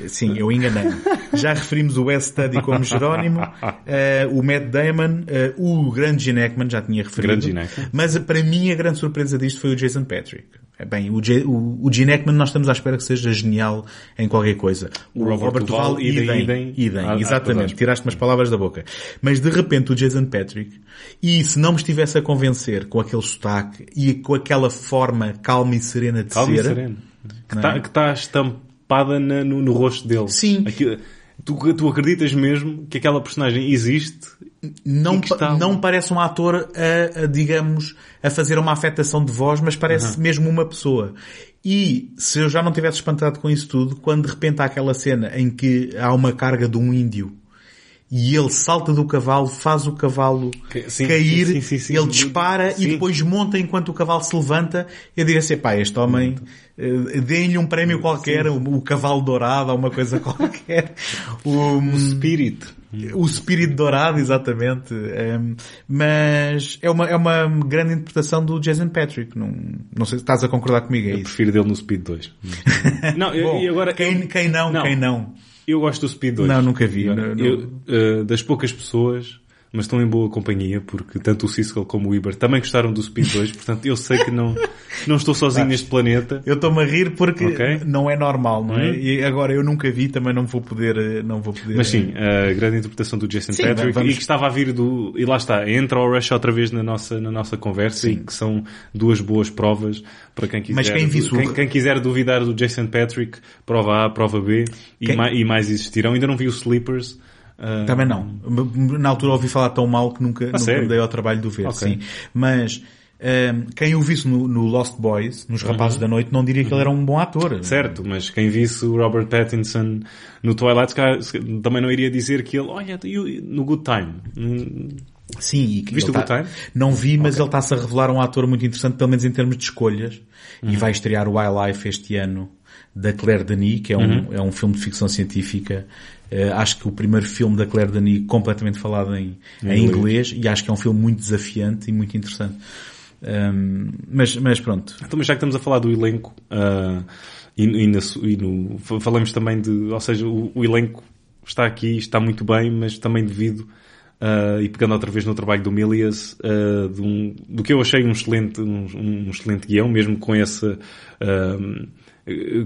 Sim, eu enganei. Já referimos o West Study como Jerónimo, uh, o Matt Damon, uh, o grande Gene Hackman, já tinha referido. Mas para mim a grande surpresa disto foi o Jason Patrick. Bem, o, G, o, o Gene Hackman nós estamos à espera que seja genial em qualquer coisa. O, o Robert, Robert Duval, idem, idem, idem. Ah, exatamente. Ah, Tiraste umas palavras da boca. Mas de repente o Jason Patrick, e se não me estivesse a convencer com aquele sotaque e com aquela forma calma e serena de calma ser... E serena. Que está é? tá estampada na, no, no, rosto dele. Sim. Aquilo, tu, tu acreditas mesmo que aquela personagem existe não, não parece um ator a, a, digamos, a fazer uma afetação de voz, mas parece uhum. mesmo uma pessoa. E se eu já não tivesse espantado com isso tudo, quando de repente há aquela cena em que há uma carga de um índio e ele salta do cavalo, faz o cavalo sim, cair, sim, sim, ele dispara e depois monta enquanto o cavalo se levanta. Eu digo assim, pá, este homem, uh, deem-lhe um prémio qualquer, o, o, cavalo dourado ou uma coisa qualquer. O, o Spirit. O Spirit dourado, exatamente. Um, mas é uma, é uma grande interpretação do Jason Patrick. Não, não sei se estás a concordar comigo, é eu isso. prefiro dele no Speed 2. não, Bom, e agora... Quem, quem não, não, quem não? Eu gosto do Speed 2. Não, nunca vi. Eu, uh, das poucas pessoas mas estão em boa companhia, porque tanto o Siskel como o Iber também gostaram do Speed 2, portanto eu sei que não, não estou sozinho neste planeta. Eu estou-me a rir porque okay. não é normal, não é? Uhum. E agora eu nunca vi, também não vou poder, não vou poder... Mas sim, a grande interpretação do Jason sim, Patrick vamos... e que estava a vir do, e lá está, entra o Rush outra vez na nossa, na nossa conversa sim. e que são duas boas provas para quem quiser, Mas quem, quem, quem, quiser duvidar do Jason Patrick, prova A, prova B e, quem... mais, e mais existirão. Ainda não vi o Sleepers, Uh... Também não. Na altura ouvi falar tão mal que nunca, nunca me dei ao trabalho de o ver, okay. sim. Mas um, quem o visse no, no, Lost Boys, nos Rapazes uhum. da Noite, não diria que ele era um bom ator. Certo, mas quem visse o Robert Pattinson no Twilight também não iria dizer que ele, olha, no Good Time. Sim, e Viste o tá, Good Time? Não vi, mas okay. ele está-se a revelar um ator muito interessante, pelo menos em termos de escolhas. Uhum. E vai estrear o Wildlife este ano da Claire Denis, que é um, uhum. é um filme de ficção científica Uh, acho que o primeiro filme da Claire Denis completamente falado em, em inglês. e acho que é um filme muito desafiante e muito interessante. Um, mas, mas pronto. Então, mas já que estamos a falar do elenco, uh, e, e, no, e no, falamos também de, ou seja, o, o, elenco está aqui, está muito bem, mas também devido, uh, e pegando outra vez no trabalho do Milias, uh, um, do que eu achei um excelente, um, um excelente guião, mesmo com esse,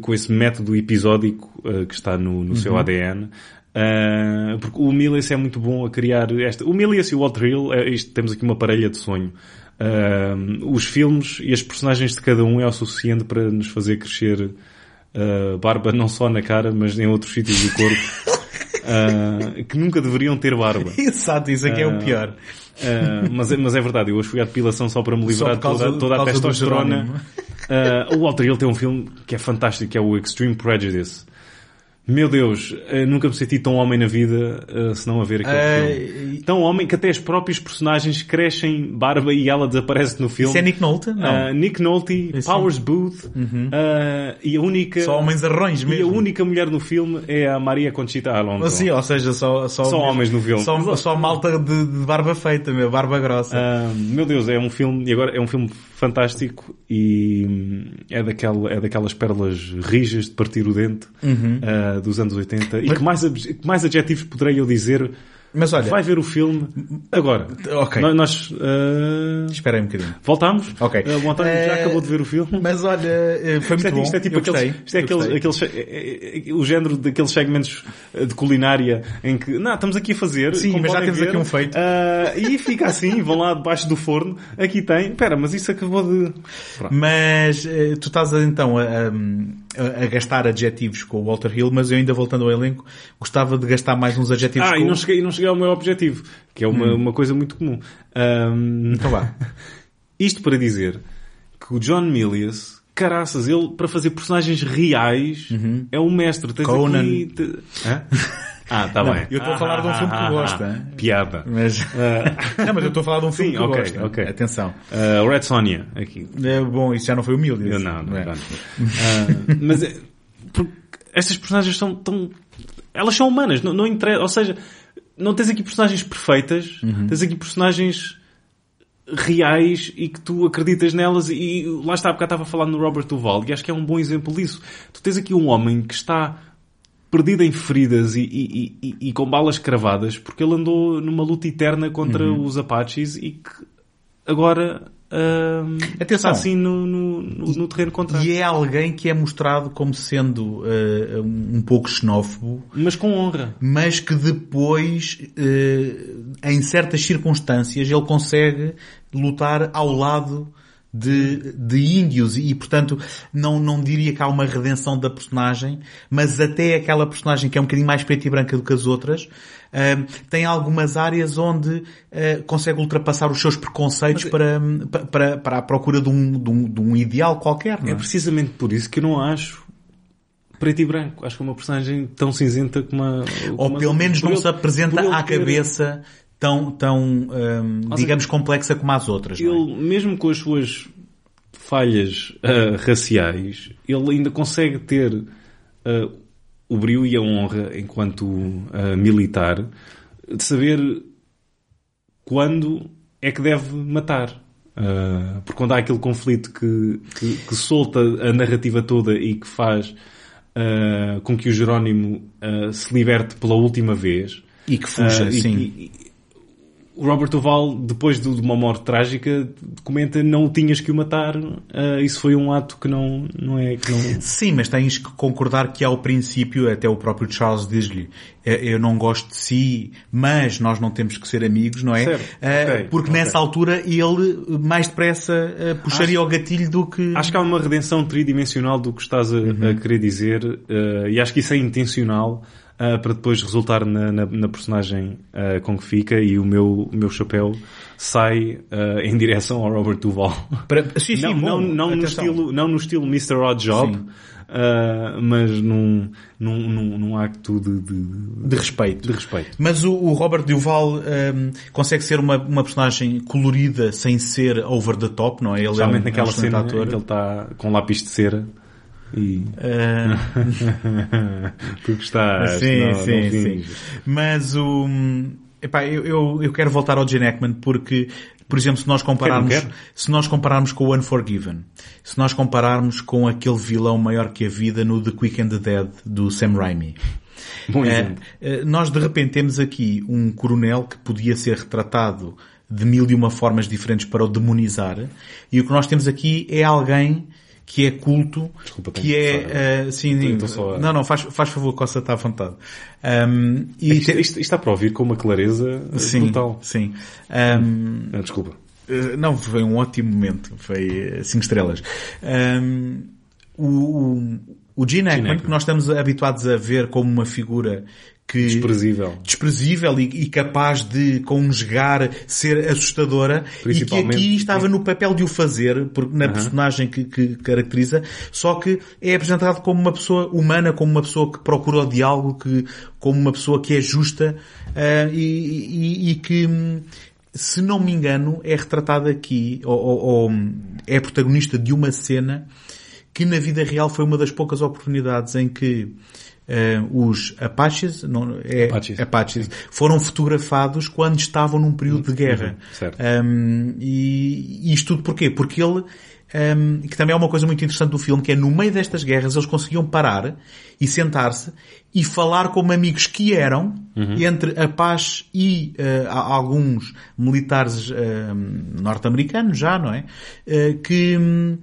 com esse método episódico que está no, no uhum. seu ADN. Uh, porque o Milius é muito bom a criar esta. O Milius e o Walter Hill, é, isto, temos aqui uma parelha de sonho. Uh, os filmes e as personagens de cada um é o suficiente para nos fazer crescer uh, barba não só na cara, mas em outros sítios do corpo. que nunca deveriam ter barba. Exato, isso aqui é o pior. Mas, é, mas é verdade, eu hoje fui à depilação só para me livrar de toda, toda a testosterona. o Walter Hill tem um filme que é fantástico, que é o Extreme Prejudice. Meu Deus, eh, nunca me senti tão homem na vida uh, se não a ver aquele uh, filme. Tão homem que até os próprios personagens crescem barba e ela desaparece no filme. Isso é Nick Nolte? Não. Uh, Nick Nolte, Isso Powers Booth uhum. e a única... Só homens arrões mesmo. E a única mulher no filme é a Maria Conchita Alonso. Sim, ou seja, só... Só, só homens no filme. Só, só malta de, de, barba feita, meu, barba grossa. meu Deus, é um filme... E agora é um filme fantástico e hum, é, daquela, é daquelas pérolas rijas de partir o dente uhum. Uh, dos anos 80 Mas... e que mais, que mais adjetivos poderei eu dizer mas olha, vai ver o filme agora. Ok. Nós, uh... espera aí um bocadinho. Voltamos? Ok. Uh, o António uh... já acabou de ver o filme. Mas olha, eh, foi muito isto é, bom. Isto é tipo aqueles, isto é aqueles, aqueles, eh, eh, o género daqueles segmentos de culinária em que, não, estamos aqui a fazer. Sim, mas já temos ver, aqui um feito. e fica assim, vão lá debaixo do forno. Aqui tem. Espera, mas isso acabou de... Pronto. Mas tu estás então a, a, a, gastar adjetivos com o Walter Hill, mas eu ainda voltando ao elenco, gostava de gastar mais uns adjetivos ah, com... e não cheguei, não cheguei ao meu objetivo, que é uma, hum. uma coisa muito comum. Um... Então vá. Isto para dizer que o John Milius, caraças, ele para fazer personagens reais uhum. é um mestre. Tens Conan. Aqui... Ah, tá não, bem. Eu estou a falar de um filme que tu gosta. Piada. Mas... não, mas eu estou a falar de um filme Sim, que okay, gosta. ok. Atenção. Uh, Red Sonja, aqui. É, bom, isso já não foi humilde. Não, não, não. não. Uh, mas é, estas personagens são tão... Elas são humanas, não, não interessa. Ou seja, não tens aqui personagens perfeitas, uhum. tens aqui personagens reais e que tu acreditas nelas e lá está, porque eu estava a falar no Robert Duval e acho que é um bom exemplo disso. Tu tens aqui um homem que está perdido em feridas e, e, e, e, com balas cravadas porque ele andou numa luta eterna contra uhum. os Apaches e que agora uh, Atenção. está assim no, no, no, no, terreno contrário. E é alguém que é mostrado como sendo uh, um pouco xenófobo. Mas com honra. Mas que depois, uh, em certas circunstâncias, ele consegue lutar ao lado de, de índios e, portanto, não, não diria que há uma redenção da personagem, mas até aquela personagem que é um bocadinho mais preta e branca do que as outras, uh, tem algumas áreas onde uh, consegue ultrapassar os seus preconceitos mas, para, para, para a procura de um, de um, de um ideal qualquer. É? é precisamente por isso que eu não acho preto e branco. Acho que é uma personagem tão cinzenta como a... Ou pelo menos não se apresenta à cabeça tão, tão um, digamos, complexa como as outras. É? Ele, é? mesmo com as suas falhas uh, raciais, ele ainda consegue ter uh, o brilho e a honra enquanto uh, militar de saber quando é que deve matar. Uh, porque quando há aquele conflito que, que, que, solta a narrativa toda e que faz uh, com que o Jerónimo uh, se liberte pela última vez. E que fuja, sim. E, o Robert Oval, depois de uma morte trágica, comenta não tinhas que o matar. Uh, isso foi um ato que não, não é... Que não... Sim, mas tens que concordar que ao princípio, até o próprio Charles diz-lhe, eu não gosto de si, mas nós não temos que ser amigos, não é? Certo. Uh, okay. Porque okay. nessa altura ele mais depressa uh, puxaria acho, o gatilho do que... Acho que há uma redenção tridimensional do que estás a, uhum. a querer dizer e acho que isso é intencional uh, para depois resultar na, na, na personagem uh, com que fica e o meu, o meu chapéu sai uh, em direção ao Robert Duval. Para... Sim, sim, não, bom, não, não no estilo, não no estilo Mr. Odd Job, uh, mas num, num, num, num acto de, de, de, respeito. de respeito. Mas o, o Robert Duval um, consegue ser uma, uma personagem colorida sem ser over the top, não é? Ele Realmente é um, naquela cena ator. em que ele está com lápis de cera. E... Uh... tu gostaste. Sim, não, sim, não sim. Mas o... Epá, eu, eu, eu quero voltar ao Gene Hackman porque, por exemplo, se nós compararmos, quero, quero. se nós compararmos com o Unforgiven, se nós compararmos com aquele vilão maior que a vida no The Quick and the Dead do Sam Raimi, Bom exemplo. Uh, nós de repente temos aqui um coronel que podia ser retratado de mil e uma formas diferentes para o demonizar, e o que nós temos aqui é alguém que é culto, Desculpa, que é, uh, sim, a... não, não, faz, faz favor, Costa está à vontade. Um, e isto, isto, isto, está para ouvir com uma clareza sim, brutal. Sim, um, ah, Desculpa. Uh, não, foi um ótimo momento, foi cinco estrelas. Um, o, o Gene Hackman, que nós estamos habituados a ver como uma figura que desprezível, desprezível e, e, capaz de conjugar ser assustadora e que aqui estava no papel de o fazer por, na personagem que, que, caracteriza só que é apresentado como uma pessoa humana como uma pessoa que procura o diálogo que como uma pessoa que é justa uh, e, e, e, que se não me engano é retratada aqui ou, ou, ou é protagonista de uma cena que na vida real foi uma das poucas oportunidades em que uh, os Apaches, não, é, Apaches. Apaches foram fotografados quando estavam num período de guerra. Uhum, um, e isto tudo porquê? Porque ele, um, que também é uma coisa muito interessante do filme, que é no meio destas guerras eles conseguiam parar e sentar-se e falar como amigos que eram uhum. entre Apache e uh, alguns militares uh, norte-americanos já, não é? Uh, que um,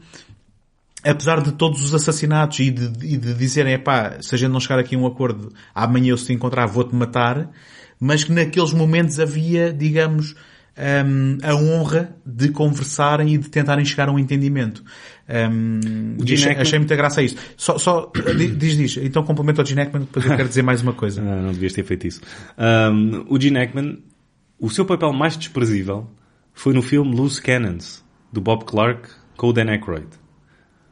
apesar de todos os assassinatos e de, de dizerem, pá, se a gente não chegar aqui a um acordo, amanhã eu se te encontrar vou-te matar, mas que naqueles momentos havia, digamos, um, a honra de conversarem e de tentarem chegar a um entendimento. Um, achei, achei muita graça a isso. Só, só diz, diz, então complemento ao Gene Hackman, depois eu quero dizer mais uma coisa. não, não devias ter feito isso. Um, o Gene Hackman, o seu papel mais desprezível foi no filme Loose Cannons, do Bob Clark com o Dan Aykroyd.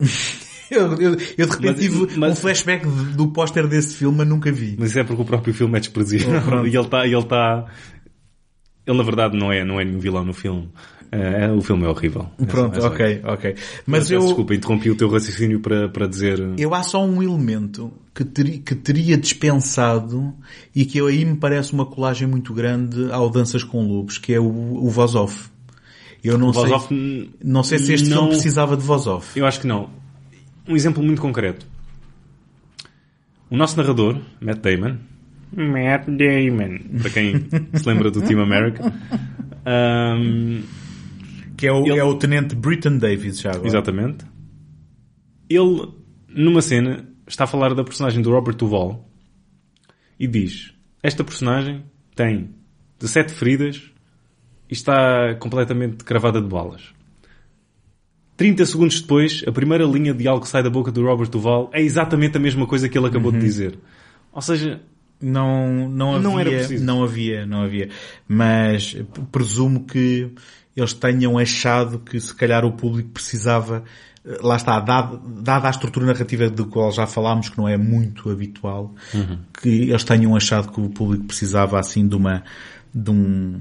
Eu, eu, eu, de repente mas, tive mas, um flashback do póster desse filme, mas nunca vi. Mas isso é porque o próprio filme é desprezível. Oh, e ele está, ele está, ele na verdade não é, não é nenhum vilão no filme. É, o filme é horrível. Pronto, é ok, ok. Mas, eu... Desculpa, interrompi o teu raciocínio para, para dizer... Eu há só um elemento que, ter, que teria dispensado e que aí me parece uma colagem muito grande ao Danças com Lobos, que é o, o voz off. Eu não sei, off, não sei se este não, filme precisava de voz off. Eu acho que não. Um exemplo muito concreto. o nosso narrador, Matt Damon, Matt Damon, para quem se lembra do Team America, um, Que é o, Ele- é o Tenente Britton Davis já agora. Exatamente. Ele, numa cena, está a falar da personagem do Robert Duval e diz: Esta personagem tem 17 feridas está completamente cravada de balas. 30 segundos depois, a primeira linha de algo que sai da boca do Robert Duval é exatamente a mesma coisa que ele acabou de dizer. Ou seja, Não, não havia, Não era preciso. não havia, não havia. Mas presumo que eles tenham achado que se calhar o público precisava, eh, lá está, dada, dada a estrutura narrativa do qual já falámos, que não é muito habitual, Uhum. que eles tenham achado que o público precisava assim de uma, de um,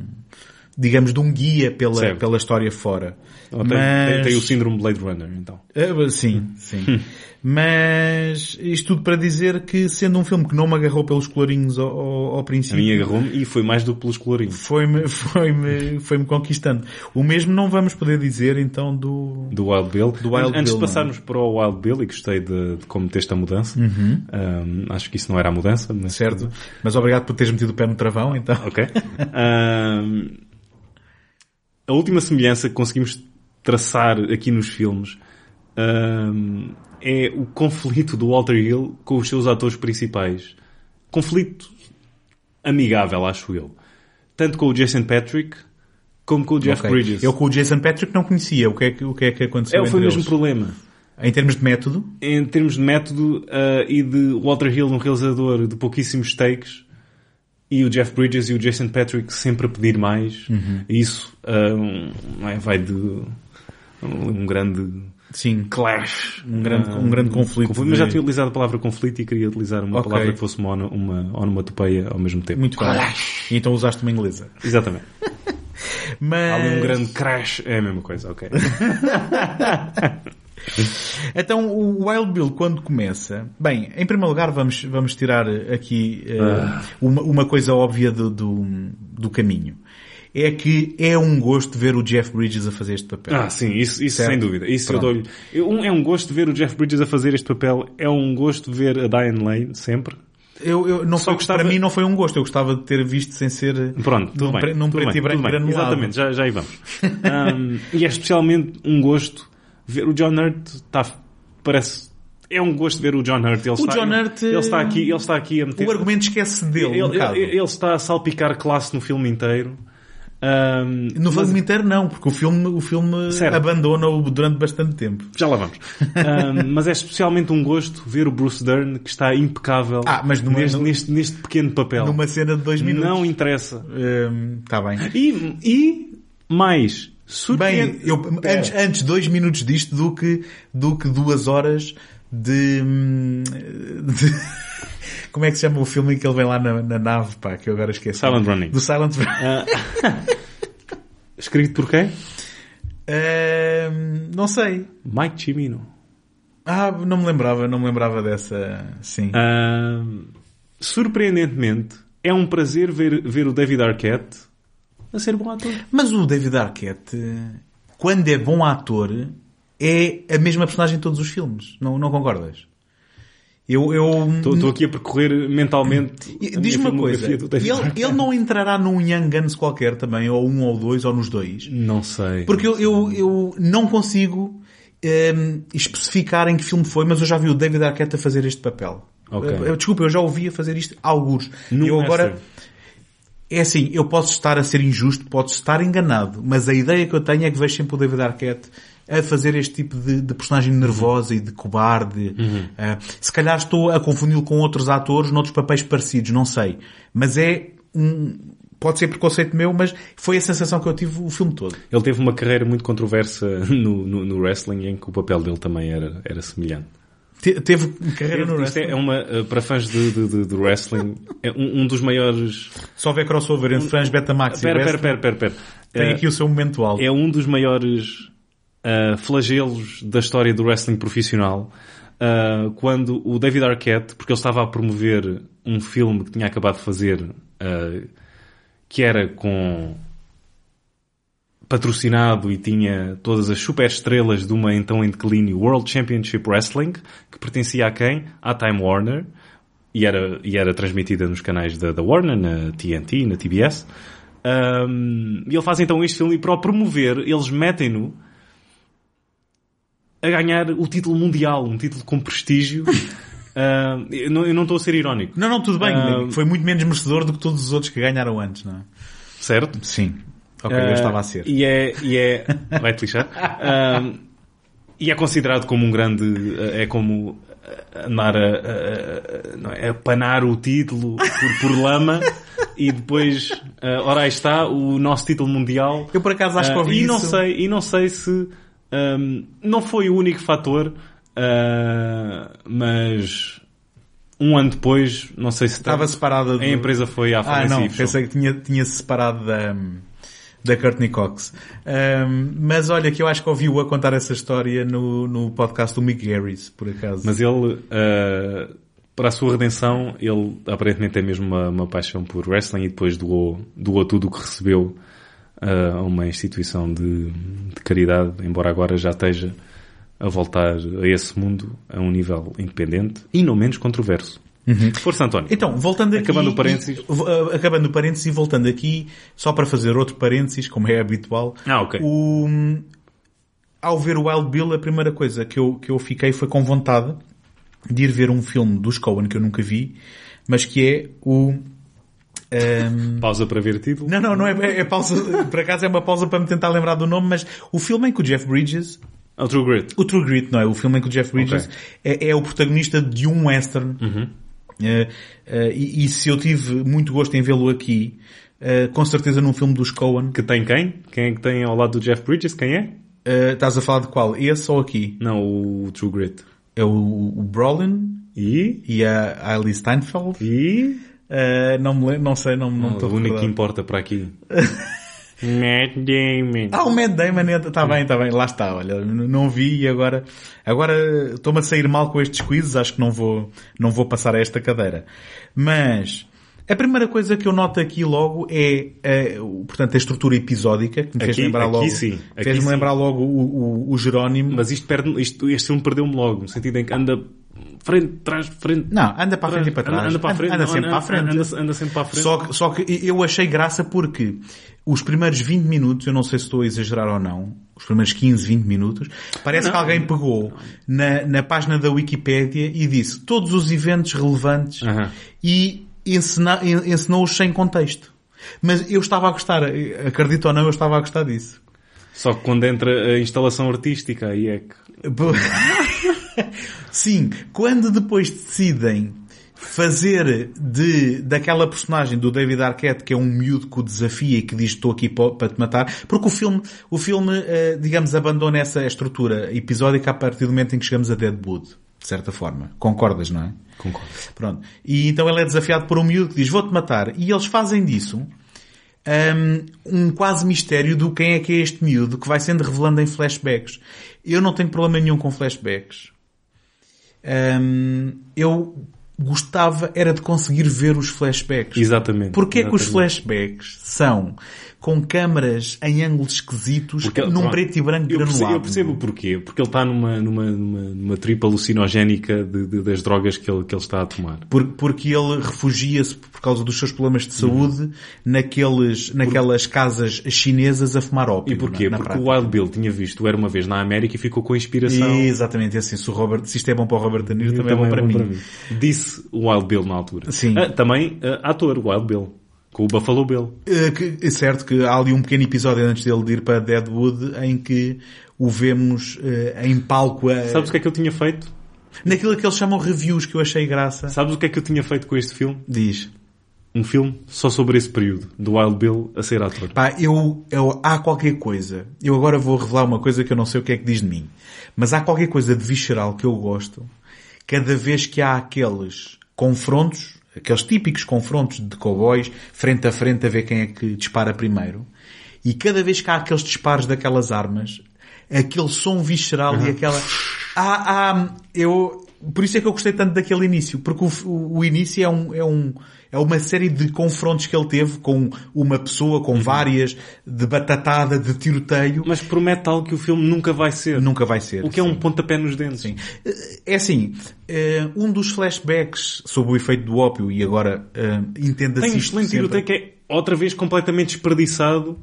digamos, de um guia pela, Certo. pela história fora. tem, tem- tem o síndrome Blade Runner, então. Ah, Sim, sim. Mas isto tudo para dizer que sendo um filme que não me agarrou pelos colorinhos ao, ao, ao A princípio, mim agarrou-me e foi mais do que pelos colorinhos. foi-me foi-me foi-me conquistando. O mesmo não vamos poder dizer então do Do Wild Bill. Do Wild Antes Bill, de passarmos para o Wild Bill, e gostei de, de como meteste a mudança, um, acho que isso não era a mudança, mas... certo. Mas obrigado por teres metido o pé no travão, então. Ok. Um, a última semelhança que conseguimos traçar aqui nos filmes um, é o conflito do Walter Hill com os seus atores principais. Conflito amigável, acho eu. Tanto com o Jason Patrick como com o Jeff Ok. Bridges. Eu com o Jason Patrick não conhecia. O que é que, o que, é que aconteceu É, foi o mesmo eles? problema. Em termos de método, em termos de método uh, e de Walter Hill, um realizador de pouquíssimos takes, e o Jeff Bridges e o Jason Patrick sempre a pedir mais. E isso um, não é, vai de um, um grande sim. clash. Um grande- uh, um grande conflito Mas já tinha utilizado a palavra conflito e queria utilizar uma Ok. palavra que fosse uma, uma onomatopeia ao mesmo tempo. Muito bem. E então usaste uma inglesa. Exatamente. Mas... Há ali um grande crash. É a mesma coisa, ok. Então, o Wild Bill, quando começa... Bem, em primeiro lugar, vamos, vamos tirar aqui Ah. uma, uma coisa óbvia do, do, do caminho. É que é um gosto ver o Jeff Bridges a fazer este papel. Ah, sim, isso, isso Certo. sem dúvida. Isso Pronto. Eu- um- É um gosto ver o Jeff Bridges a fazer este papel. É um gosto ver a Diane Lane, sempre. Eu, eu, não Só foi, gostava- Para mim não foi um gosto. Eu gostava de ter visto sem ser... Pronto, tudo num, bem. num preto bem, e branco granulado. Exatamente, já, já aí vamos. Um, e é especialmente um gosto ver o John Hurt está, parece, é um gosto ver o John Hurt. Ele está, John Hurt, ele está aqui, ele está aqui a meter O argumento esquece dele ele, um ele- ele está a salpicar classe no filme inteiro. Um, No mas- filme inteiro não, porque o filme, o filme abandona-o durante bastante tempo. Já lá vamos. Um, mas é especialmente um gosto ver o Bruce Dern que está impecável Ah, mas numa- neste, num- neste, neste pequeno papel. Numa cena de dois minutos. Não interessa. Está bem. E, e mais, Bem, surpreende... eu, É. antes, antes dois minutos disto do que, do que duas horas de, hum, de- Como é que se chama o filme em que ele vem lá na, na nave, pá, que eu agora esqueci. Silent Running. Do Silent Running. Ah, escrito por quem? Hum, não sei. Mike Cimino. Ah, não me lembrava, não me lembrava dessa, sim. Ah, surpreendentemente, é um prazer ver, ver o David Arquette a ser bom ator. Mas o David Arquette, quando é bom ator, é a mesma personagem em todos os filmes. Não, não concordas? Eu, eu... Estou aqui a percorrer mentalmente Diz-me uma coisa, ele, ele não entrará num Young Guns qualquer também, ou um ou dois, ou nos dois? Não sei. Porque eu, eu, eu não consigo ehm, especificar em que filme foi, mas eu já vi o David Arquette a fazer este papel. Ok. Eh, Desculpa, eu já ouvi a fazer isto há alguns. No eu agora... É assim, eu posso estar a ser injusto, posso estar enganado, mas a ideia que eu tenho é que vejo sempre o David Arquette a fazer este tipo de, de personagem nervosa e de cobarde. Eh, se calhar estou a confundi-lo com outros atores noutros papéis parecidos, não sei. Mas é um, pode ser preconceito meu, mas foi a sensação que eu tive o filme todo. Ele teve uma carreira muito controversa no, no, no wrestling em que o papel dele também era, era semelhante. Te- teve carreira no Isto wrestling. é uma, uh, para fãs de, de, de- wrestling, é um, um dos maiores... Só houver crossover entre fãs Betamax e Pera, pera, wrestling, pera, pera, pera. tem Uh, aqui o seu momento alto. é um dos maiores uh, flagelos da história do wrestling profissional. uh, quando o David Arquette, porque ele estava a promover um filme que tinha acabado de fazer, uh, que era com patrocinado e tinha todas as super estrelas de uma então em declínio World Championship Wrestling, que pertencia a quem? À Time Warner. e era, e era transmitida nos canais da, da Warner, na TNT, na TBS. Um, e ele faz então este filme e para o promover, eles metem-no a ganhar o título mundial, um título com prestígio. Uh, eu, não, estou a ser irónico. Não, não, tudo bem. Ah, Foi muito menos merecedor do que todos os outros que ganharam antes, não é? Certo? Sim. Ok, eu Ah, estava a ser. E é, e é, vai-te lixar. Ah, e é considerado como um grande, é como andar a, a, a- não é, a panar o título por, por lama e depois, ah, ora aí está, o nosso título mundial. Eu por acaso acho que Ah, ouvi e não isso. sei E não sei se ahm, não foi o único fator, ah, mas um ano depois, não sei se Estava separada do... a empresa foi à Ah, falência não, e fechou. pensei que tinha, tinha se separado da, da Courtney Cox. Um, mas olha que eu acho que ouvi-o a contar essa história no, no podcast do Mick Garris, por acaso. Mas ele, ah, para a sua redenção, ele aparentemente tem mesmo uma, uma paixão por wrestling e depois doou, doou tudo o que recebeu ah, a uma instituição de, de caridade, embora agora já esteja a voltar a esse mundo a um nível independente e não menos controverso. Força, António. Então, voltando aqui... Acabando o parênteses. e- uh, acabando o parênteses e voltando aqui, só para fazer outro parênteses, como é habitual. Ah, ok. O, ao ver o Wild Bill, a primeira coisa que eu, que eu fiquei foi com vontade de ir ver um filme dos Coen que eu nunca vi, mas que é o... um, Pausa para ver título. Não, não, não é, é pausa, por acaso é uma pausa para me tentar lembrar do nome, mas o filme em que o Jeff Bridges, o True Grit. o True Grit, não é? O filme em que o Jeff Bridges é, é o protagonista de um western. Eh, eh, e, e se eu tive muito gosto em vê-lo aqui, eh, com certeza num filme dos Coen, Que tem quem? Quem é que tem ao lado do Jeff Bridges? Quem é? eh, estás a falar de qual? Esse ou aqui? Não, o True Grit. É o, o Brolin E? e a Hailey Steinfeld? E? Eh, não me lembro, não sei, não, não o estou a único que importa para aqui. Matt Damon. Ah, o Matt Damon, está bem, está bem, lá está, olha, não vi e agora, agora estou-me a sair mal com estes quizzes, acho que não vou, não vou passar a esta cadeira. Mas, a primeira coisa que eu noto aqui logo é, o- portanto, a estrutura episódica, que me fez Aqui- lembrar aqui logo, sim, fez-me sim. lembrar logo o, o, o Jerónimo. Mas isto perde, isto, este filme perdeu-me logo, no sentido em que anda frente, trás, frente. Não, anda para a frente e para trás. Anda, anda para a frente. Anda não, sempre para a frente. Anda, anda sempre para a frente. Só que, só que eu achei graça porque os primeiros 20 minutos, eu não sei se estou a exagerar ou não, os primeiros 15, 20 minutos, parece Não. que alguém pegou na, na página da Wikipédia e disse todos os eventos relevantes Aham. e ensena- en- ensinou-os sem contexto. Mas eu estava a gostar, acredito ou não, eu estava a gostar disso. Só que quando entra a instalação artística, aí é que... Sim, quando depois decidem fazer de, daquela personagem do David Arquette, que é um miúdo que o desafia e que diz estou aqui pa- para te matar, porque o filme, o filme, eh, digamos, abandona essa estrutura episódica a partir do momento em que chegamos a Deadwood, de certa forma. Concordas, não é? Concordo. Pronto. E então ele é desafiado por um miúdo que diz vou-te matar. E eles fazem disso hum, um, quase mistério do quem é que é este miúdo que vai sendo revelando em flashbacks. Eu não tenho problema nenhum com flashbacks. Hum, eu gostava era de conseguir ver os flashbacks. Exatamente. Porquê que os exatamente. flashbacks são com câmaras em ângulos esquisitos num pronto. preto e branco eu percebo, granulado? eu percebo o porquê. Porque ele está numa, numa, numa, numa tripa alucinogénica de, de- das drogas que ele, que ele está a tomar. Por- porque ele refugia-se por causa dos seus problemas de saúde naqueles, naquelas casas chinesas a fumar ópio. E porquê? na- na Porque prática. o Wild Bill tinha visto Era Uma Vez na América e ficou com a inspiração. Exatamente, assim, se, o Robert, se isto é bom para o Robert De Niro, também, é bom para mim. Disse o Wild Bill na altura. Sim. Ah, também ah, ator, o Wild Bill. Com o Buffalo Bill. Eh, É certo que há ali um pequeno episódio antes dele de ir para Deadwood em que o vemos eh, em palco a... Sabes o que é que eu tinha feito? naquilo que eles chamam reviews que eu achei graça. Sabes o que é que eu tinha feito com este filme? Diz. Um filme só sobre esse período. Do Wild Bill a ser ator. Pá, eu, eu, há qualquer coisa. Eu agora vou revelar uma coisa que eu não sei o que é que diz de mim. Mas há qualquer coisa de visceral que eu gosto. Cada vez que há aqueles confrontos, aqueles típicos confrontos de cowboys, frente a frente a ver quem é que dispara primeiro. E cada vez que há aqueles disparos daquelas armas, aquele som visceral e aquela... Há, há, eu, por isso é que eu gostei tanto daquele início. Porque o, o, o início é um, é um, é uma série de confrontos que ele teve com uma pessoa, com várias, de batatada, de tiroteio. Mas promete algo que o filme nunca vai ser. Nunca vai ser. O que é sim. um pontapé nos dentes. Sim. É assim, eh, um dos flashbacks sobre o efeito do ópio, e agora eh, entenda-se Tem um excelente tiroteio que é outra vez completamente desperdiçado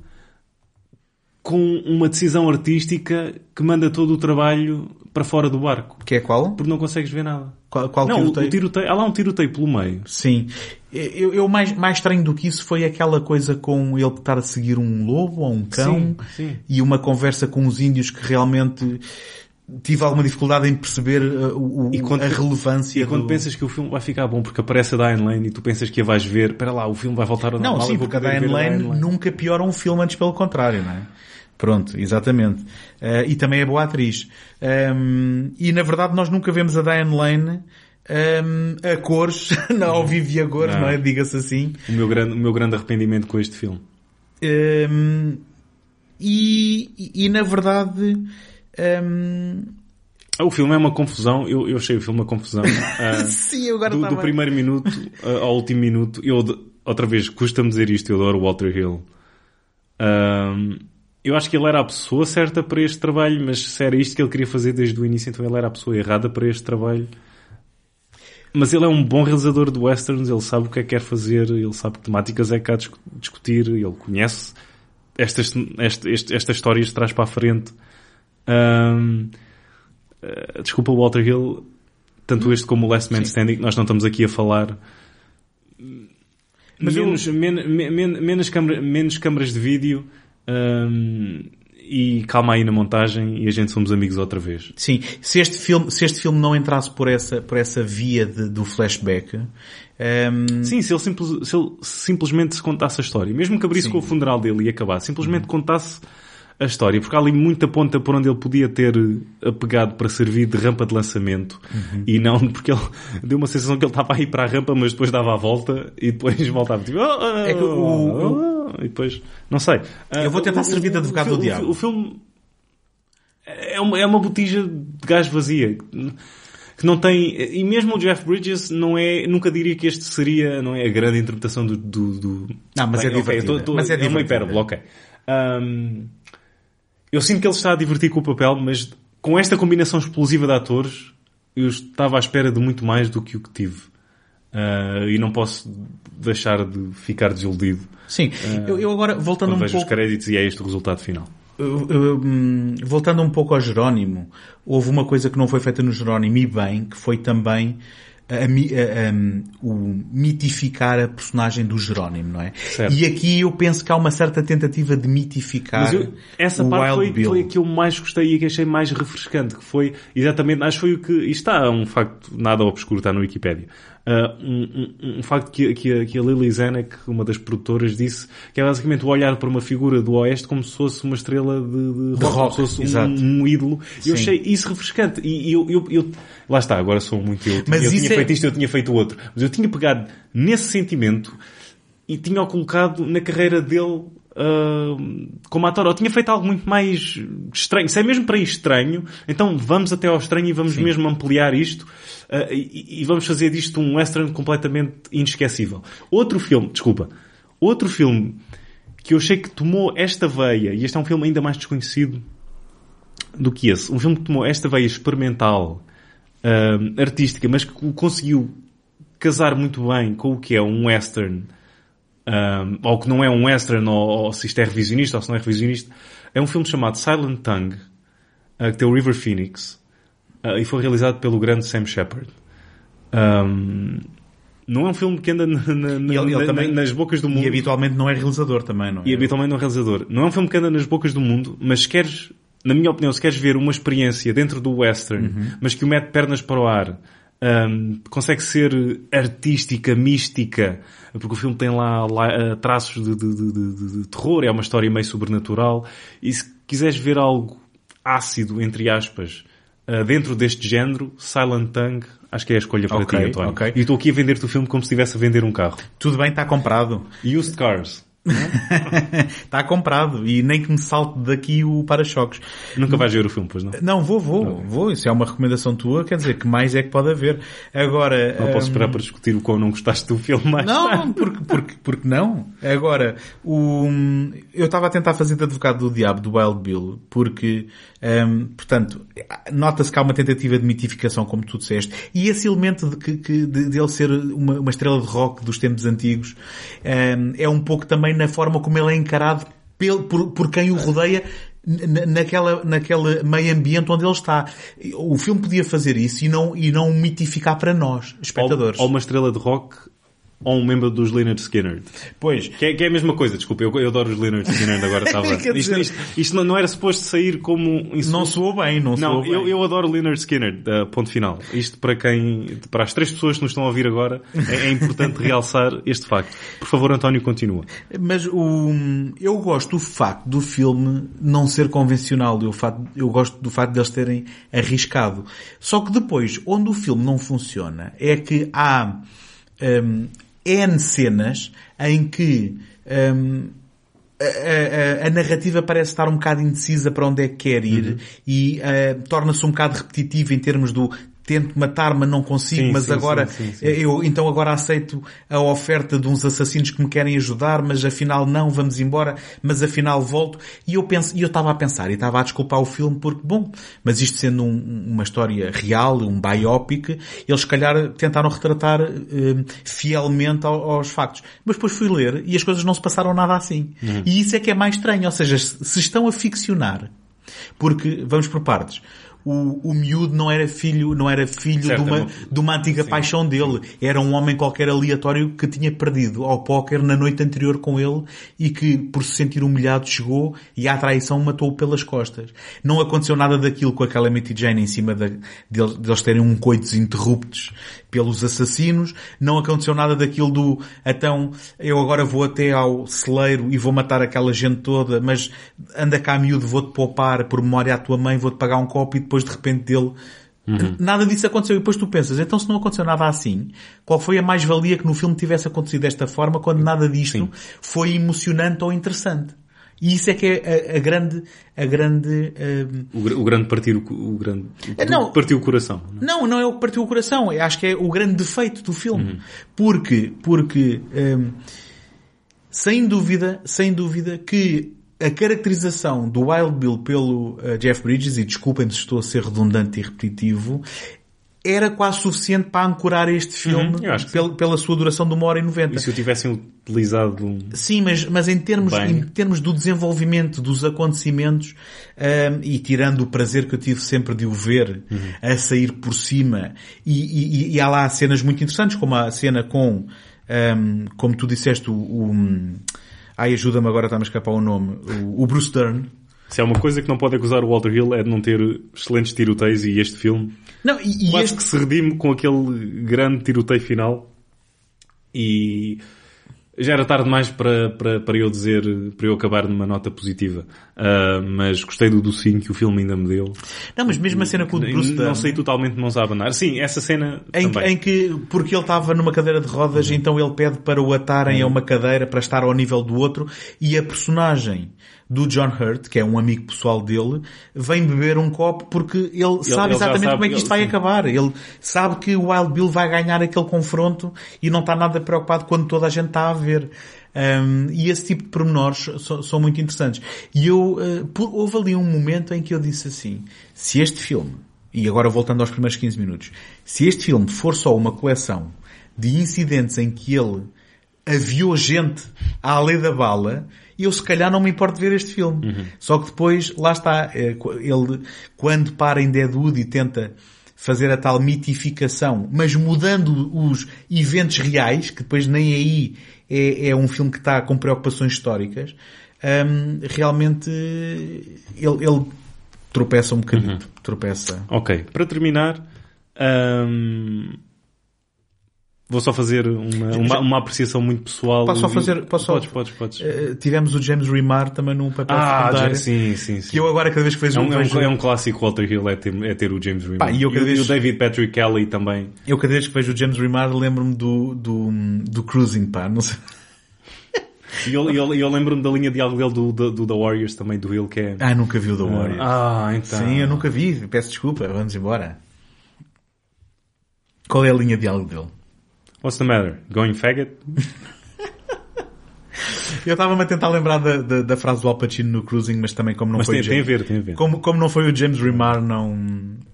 com uma decisão artística que manda todo o trabalho para fora do barco. Que é qual? Porque não consegues ver nada. Qual, qual não, o- tiroteio? o tiroteio, há lá um tiroteio pelo meio. Sim. Eu, eu mais, mais estranho do que isso foi aquela coisa com ele estar a seguir um lobo ou um cão Sim, sim. e uma conversa com os índios que realmente tive alguma dificuldade em perceber uh, o, o- quando- a relevância E quando do... pensas que o filme vai ficar bom porque aparece a Diane Lane e tu pensas que a vais ver, espera lá, o filme vai voltar ao Não, normal, sim, eu vou porque a Diane ver Lane, nunca piora um filme, antes pelo contrário, não é? Pronto, exatamente. Eh, e também é boa atriz. Ehm, e na verdade nós nunca vemos a Diane Lane ehm, a cores, não, ao vivo e a cores, Não. não é? Diga-se assim. O meu grande, o meu grande arrependimento com este filme. Ehm, e, e, e, na verdade, Ah, O filme é uma confusão, eu, eu achei o filme uma confusão. Ah, sim, eu agora do, do primeiro minuto ah, ao último minuto, eu, outra vez, custa-me dizer isto, eu adoro Walter Hill. Ahm, eu acho que ele era a pessoa certa para este trabalho, mas se era isto que ele queria fazer desde o início, então ele era a pessoa errada para este trabalho. Mas ele é um bom realizador de westerns, ele sabe o que é que quer fazer, ele sabe que temáticas é que há discu- discutir, ele conhece estas, esta, este- estas histórias de trás para a frente. Ahm, eh, desculpa, Walter Hill, tanto este como o Last Man Standing, nós não estamos aqui a falar Mas eu- menos, men- men- men- menos, câmara- menos câmaras de vídeo ahm, e calma aí na montagem e a gente somos amigos outra vez. Sim, se este filme, se este filme não entrasse por essa, por essa via de- do flashback, ehm, Sim, se ele, simples- se ele simplesmente se contasse a história, mesmo que abrisse Sim. com o funeral dele e acabasse, simplesmente contasse a história, porque há ali muita ponta por onde ele podia ter eh, apegado para servir de rampa de lançamento e não porque ele deu uma sensação que ele estava a ir para a rampa, mas depois dava a volta e depois voltava tipo, "Ah, ah, É ah", e depois, não sei. Ah, Eu vou tentar o- servir de advogado o, do diabo. O filme é uma, é uma botija de gás vazia que não tem e mesmo o Jeff Bridges não é nunca diria que este seria não é a grande interpretação do, do, do... Não, mas é divertida. tô- tô- Mas é uma divertida. hipérbole ok Ahm, eu sinto que ele está a divertir com o papel mas com esta combinação explosiva de atores eu estava à espera de muito mais do que o que tive Ah, e não posso deixar de ficar desiludido sim, eu, eu agora voltando um vejo os pouco, créditos e é este o resultado final hum, voltando um pouco ao Jerónimo, houve uma coisa que não foi feita no Jerónimo e bem, que foi também a mi- a- um, o mitificar a personagem do Jerónimo, não é? Certo. E aqui eu penso que há uma certa tentativa de mitificar eu- essa o parte Wild foi, Bill. foi a que eu mais gostei e que achei mais refrescante, que foi exatamente, acho que foi o que, isto está um facto nada obscuro, está no Wikipedia, Ah, um, um- um facto que, que, a, que a Lily Zanuck, uma das produtoras, disse, que é basicamente o olhar para uma figura do Oeste como se fosse uma estrela de, de, De rock, como se fosse exato. um, um ídolo. E eu Sim. achei isso refrescante. E, eu, eu, eu- lá está, agora sou muito eu. Mas eu tinha é- feito isto, eu tinha feito outro. Mas eu tinha pegado nesse sentimento e tinha-o colocado na carreira dele como ator. Eu tinha feito algo muito mais estranho. Se é mesmo para ir estranho, então vamos até ao estranho e vamos mesmo ampliar isto ah, e, e vamos fazer disto um western completamente inesquecível. Outro filme, desculpa, outro filme que eu achei que tomou esta veia, e este é um filme ainda mais desconhecido do que esse, um filme que tomou esta veia experimental, ah, artística, mas que conseguiu casar muito bem com o que é um western, um, ou que não é um western, ou, ou se isto é revisionista ou se não é revisionista, é um filme chamado Silent Tongue, uh, que tem o River Phoenix, uh, e foi realizado pelo grande Sam Shepard. Um, não é um filme que anda na- na- na- ele- também- nas bocas do mundo. E habitualmente não é realizador também, não é? E habitualmente não é realizador. Não é um filme que anda nas bocas do mundo, mas se queres, na minha opinião, se queres ver uma experiência dentro do western, Uhum. mas que o mete pernas para o ar, hum, consegue ser artística, mística, porque o filme tem lá, lá, ah, traços de, de- de- de- terror, é uma história meio sobrenatural, e se quiseres ver algo ácido, entre aspas, ah, dentro deste género, Silent Tongue, acho que é a escolha para Ok, ti, António. ok. E estou aqui a vender-te o filme como se estivesse a vender um carro. Tudo bem, está comprado. Used Cars. Está comprado e nem que me salte daqui o para-choques. Nunca vais ver o filme, pois não? Não, vou, vou, Não. vou. Isso é uma recomendação tua, quer dizer, que mais é que pode haver. Agora... Não posso hum, esperar para discutir o quão não gostaste do filme mais Não, tarde. não, porque, porque, porque não. Agora, o, eu estava a tentar fazer de advogado do diabo do Wild Bill, porque, hum, portanto, nota-se que há uma tentativa de mitificação, como tu disseste, e esse elemento de, que, que- de, de ele ser uma, uma estrela de rock dos tempos antigos, hum, é um pouco também na forma como ele é encarado pel- por, por quem o rodeia na- naquela, naquele meio ambiente onde ele está. O filme podia fazer isso e não, e não mitificar para nós, espectadores. Ou, ou uma estrela de rock ou um membro dos Leonard Skinner. Pois, Que é, que é a mesma coisa, desculpa, eu, eu adoro os Leonard Skinner, agora estava... Quer isto, dizer- isto, isto não, não era suposto sair como insulto. Não soou bem, não, Não, soou bem. eu, eu adoro Leonard Skinner, uh, ponto final. Isto para quem, para as três pessoas que nos estão a ouvir agora, é, é importante realçar este facto. Por favor, António, continua. Mas o, eu gosto do facto do filme não ser convencional. Eu, facto, eu gosto do facto de eles terem arriscado. Só que depois, onde o filme não funciona, é que há hum, N cenas em que hum, a, a- a narrativa parece estar um bocado indecisa para onde é que quer ir e eh, torna-se um bocado repetitiva em termos do tento matar, mas não consigo, Sim, mas sim, agora sim, eh, eu então agora aceito a oferta de uns assassinos que me querem ajudar, mas afinal não, vamos embora, mas afinal volto. E eu penso, e eu estava a pensar e estava a desculpar o filme porque, bom, mas isto sendo um- uma história real, um biopic, eles se calhar tentaram retratar eh, fielmente ao- aos factos. Mas depois fui ler e as coisas não se passaram nada assim. Uhum. E isso é que é mais estranho, ou seja, se se estão a ficcionar, porque, vamos por partes, o, o miúdo não era filho, não era filho Certo, de, uma, de uma antiga paixão dele. Era um homem qualquer aleatório que tinha perdido ao póquer na noite anterior com ele e que, por se sentir humilhado, chegou e à traição matou-o pelas costas. Não aconteceu nada daquilo com a Calamity Jane em cima da, deles, deles terem um coitos interruptos pelos assassinos. Não aconteceu nada daquilo do, então, eu agora vou até ao celeiro e vou matar aquela gente toda, mas anda cá miúdo, vou-te poupar por memória à tua mãe, vou-te pagar um copo e depois de repente dele Nada disso aconteceu. E depois tu pensas, então se não aconteceu nada assim, qual foi a mais-valia que no filme tivesse acontecido desta forma quando nada disto Sim. foi emocionante ou interessante? E isso é que é a, a grande, a grande, hum, O, o grande partir, o, o grande, o, Não. que partiu o coração. Não, não é o que partiu o coração. Eu acho que é o grande defeito do filme. Porque, porque, hum, sem dúvida, sem dúvida que a caracterização do Wild Bill pelo uh, Jeff Bridges, e desculpem-me se estou a ser redundante e repetitivo, era quase suficiente para ancorar este filme eu acho que pel- pela sua duração de uma hora e noventa. E se o tivessem utilizado um... Sim, mas, mas em termos, Bem. em termos do desenvolvimento dos acontecimentos, ahm, e tirando o prazer que eu tive sempre de o ver a sair por cima, e, e, e há lá cenas muito interessantes, como a cena com, ahm, como tu disseste, o, o ai ajuda-me agora está-me a escapar o nome, o, o Bruce Dern. Se há uma coisa que não pode acusar o Walter Hill é de não ter excelentes tiroteios e este filme Não, e, e quase este, que se redime com aquele grande tiroteio final e já era tarde demais para, para, para eu dizer, para eu acabar numa nota positiva. Ah, mas gostei do docinho que o filme ainda me deu. não, mas mesmo a cena com o Bruce Dern. Não sei totalmente de mãos a abanar. Sim, essa cena Em, também. em que, porque ele estava numa cadeira de rodas, então ele pede para o atarem a uma cadeira para estar ao nível do outro e a personagem do John Hurt, que é um amigo pessoal dele, vem beber um copo porque ele, sabe ele exatamente sabe como é que que isto ele- vai sim. acabar. Ele sabe que o Wild Bill vai ganhar aquele confronto e não está nada preocupado quando toda a gente está a ver. Um, e esse tipo de pormenores são, são muito interessantes. E eu, uh, por- houve ali um momento em que eu disse assim, se este filme, e agora voltando aos primeiros 15 minutos, se este filme for só uma coleção de incidentes em que ele aviou gente à lei da bala, eu se calhar não me importo de ver este filme. Só que depois, lá está, eh, ele, quando para em Deadwood e tenta fazer a tal mitificação, mas mudando os eventos reais, que depois nem aí é, é um filme que está com preocupações históricas, hum, realmente ele, ele tropeça um bocadinho, tropeça. Ok, para terminar, hum, vou só fazer uma, uma, uma apreciação muito pessoal. Posso só fazer- posso só- Podes, podes. Eh, tivemos o James Remar também num papel Ah, secundário. sim, sim, sim. Que eu agora cada vez que vejo É um, é, vejo- é um clássico Walter Hill é ter, é ter o James Remar. Pá, e eu cada vez- e o David Patrick Kelly também. Eu cada vez que vejo o James Remar lembro-me do, do, do Cruising, pá, não sei. E eu, eu, eu lembro-me da linha de algo dele do, do, do The Warriors também, do Hill, que é... Ah, nunca vi o The Warriors. Ah, então... Sim, eu nunca vi. Peço desculpa. Vamos embora. Qual é a linha de algo dele? What's the matter? Going faggot? Eu estava-me a tentar lembrar da, da, da frase do Al Pacino no Cruising, mas também como não Mas foi tem, o tem a James... ver, tem a ver. Como, como não foi o James Remar, não...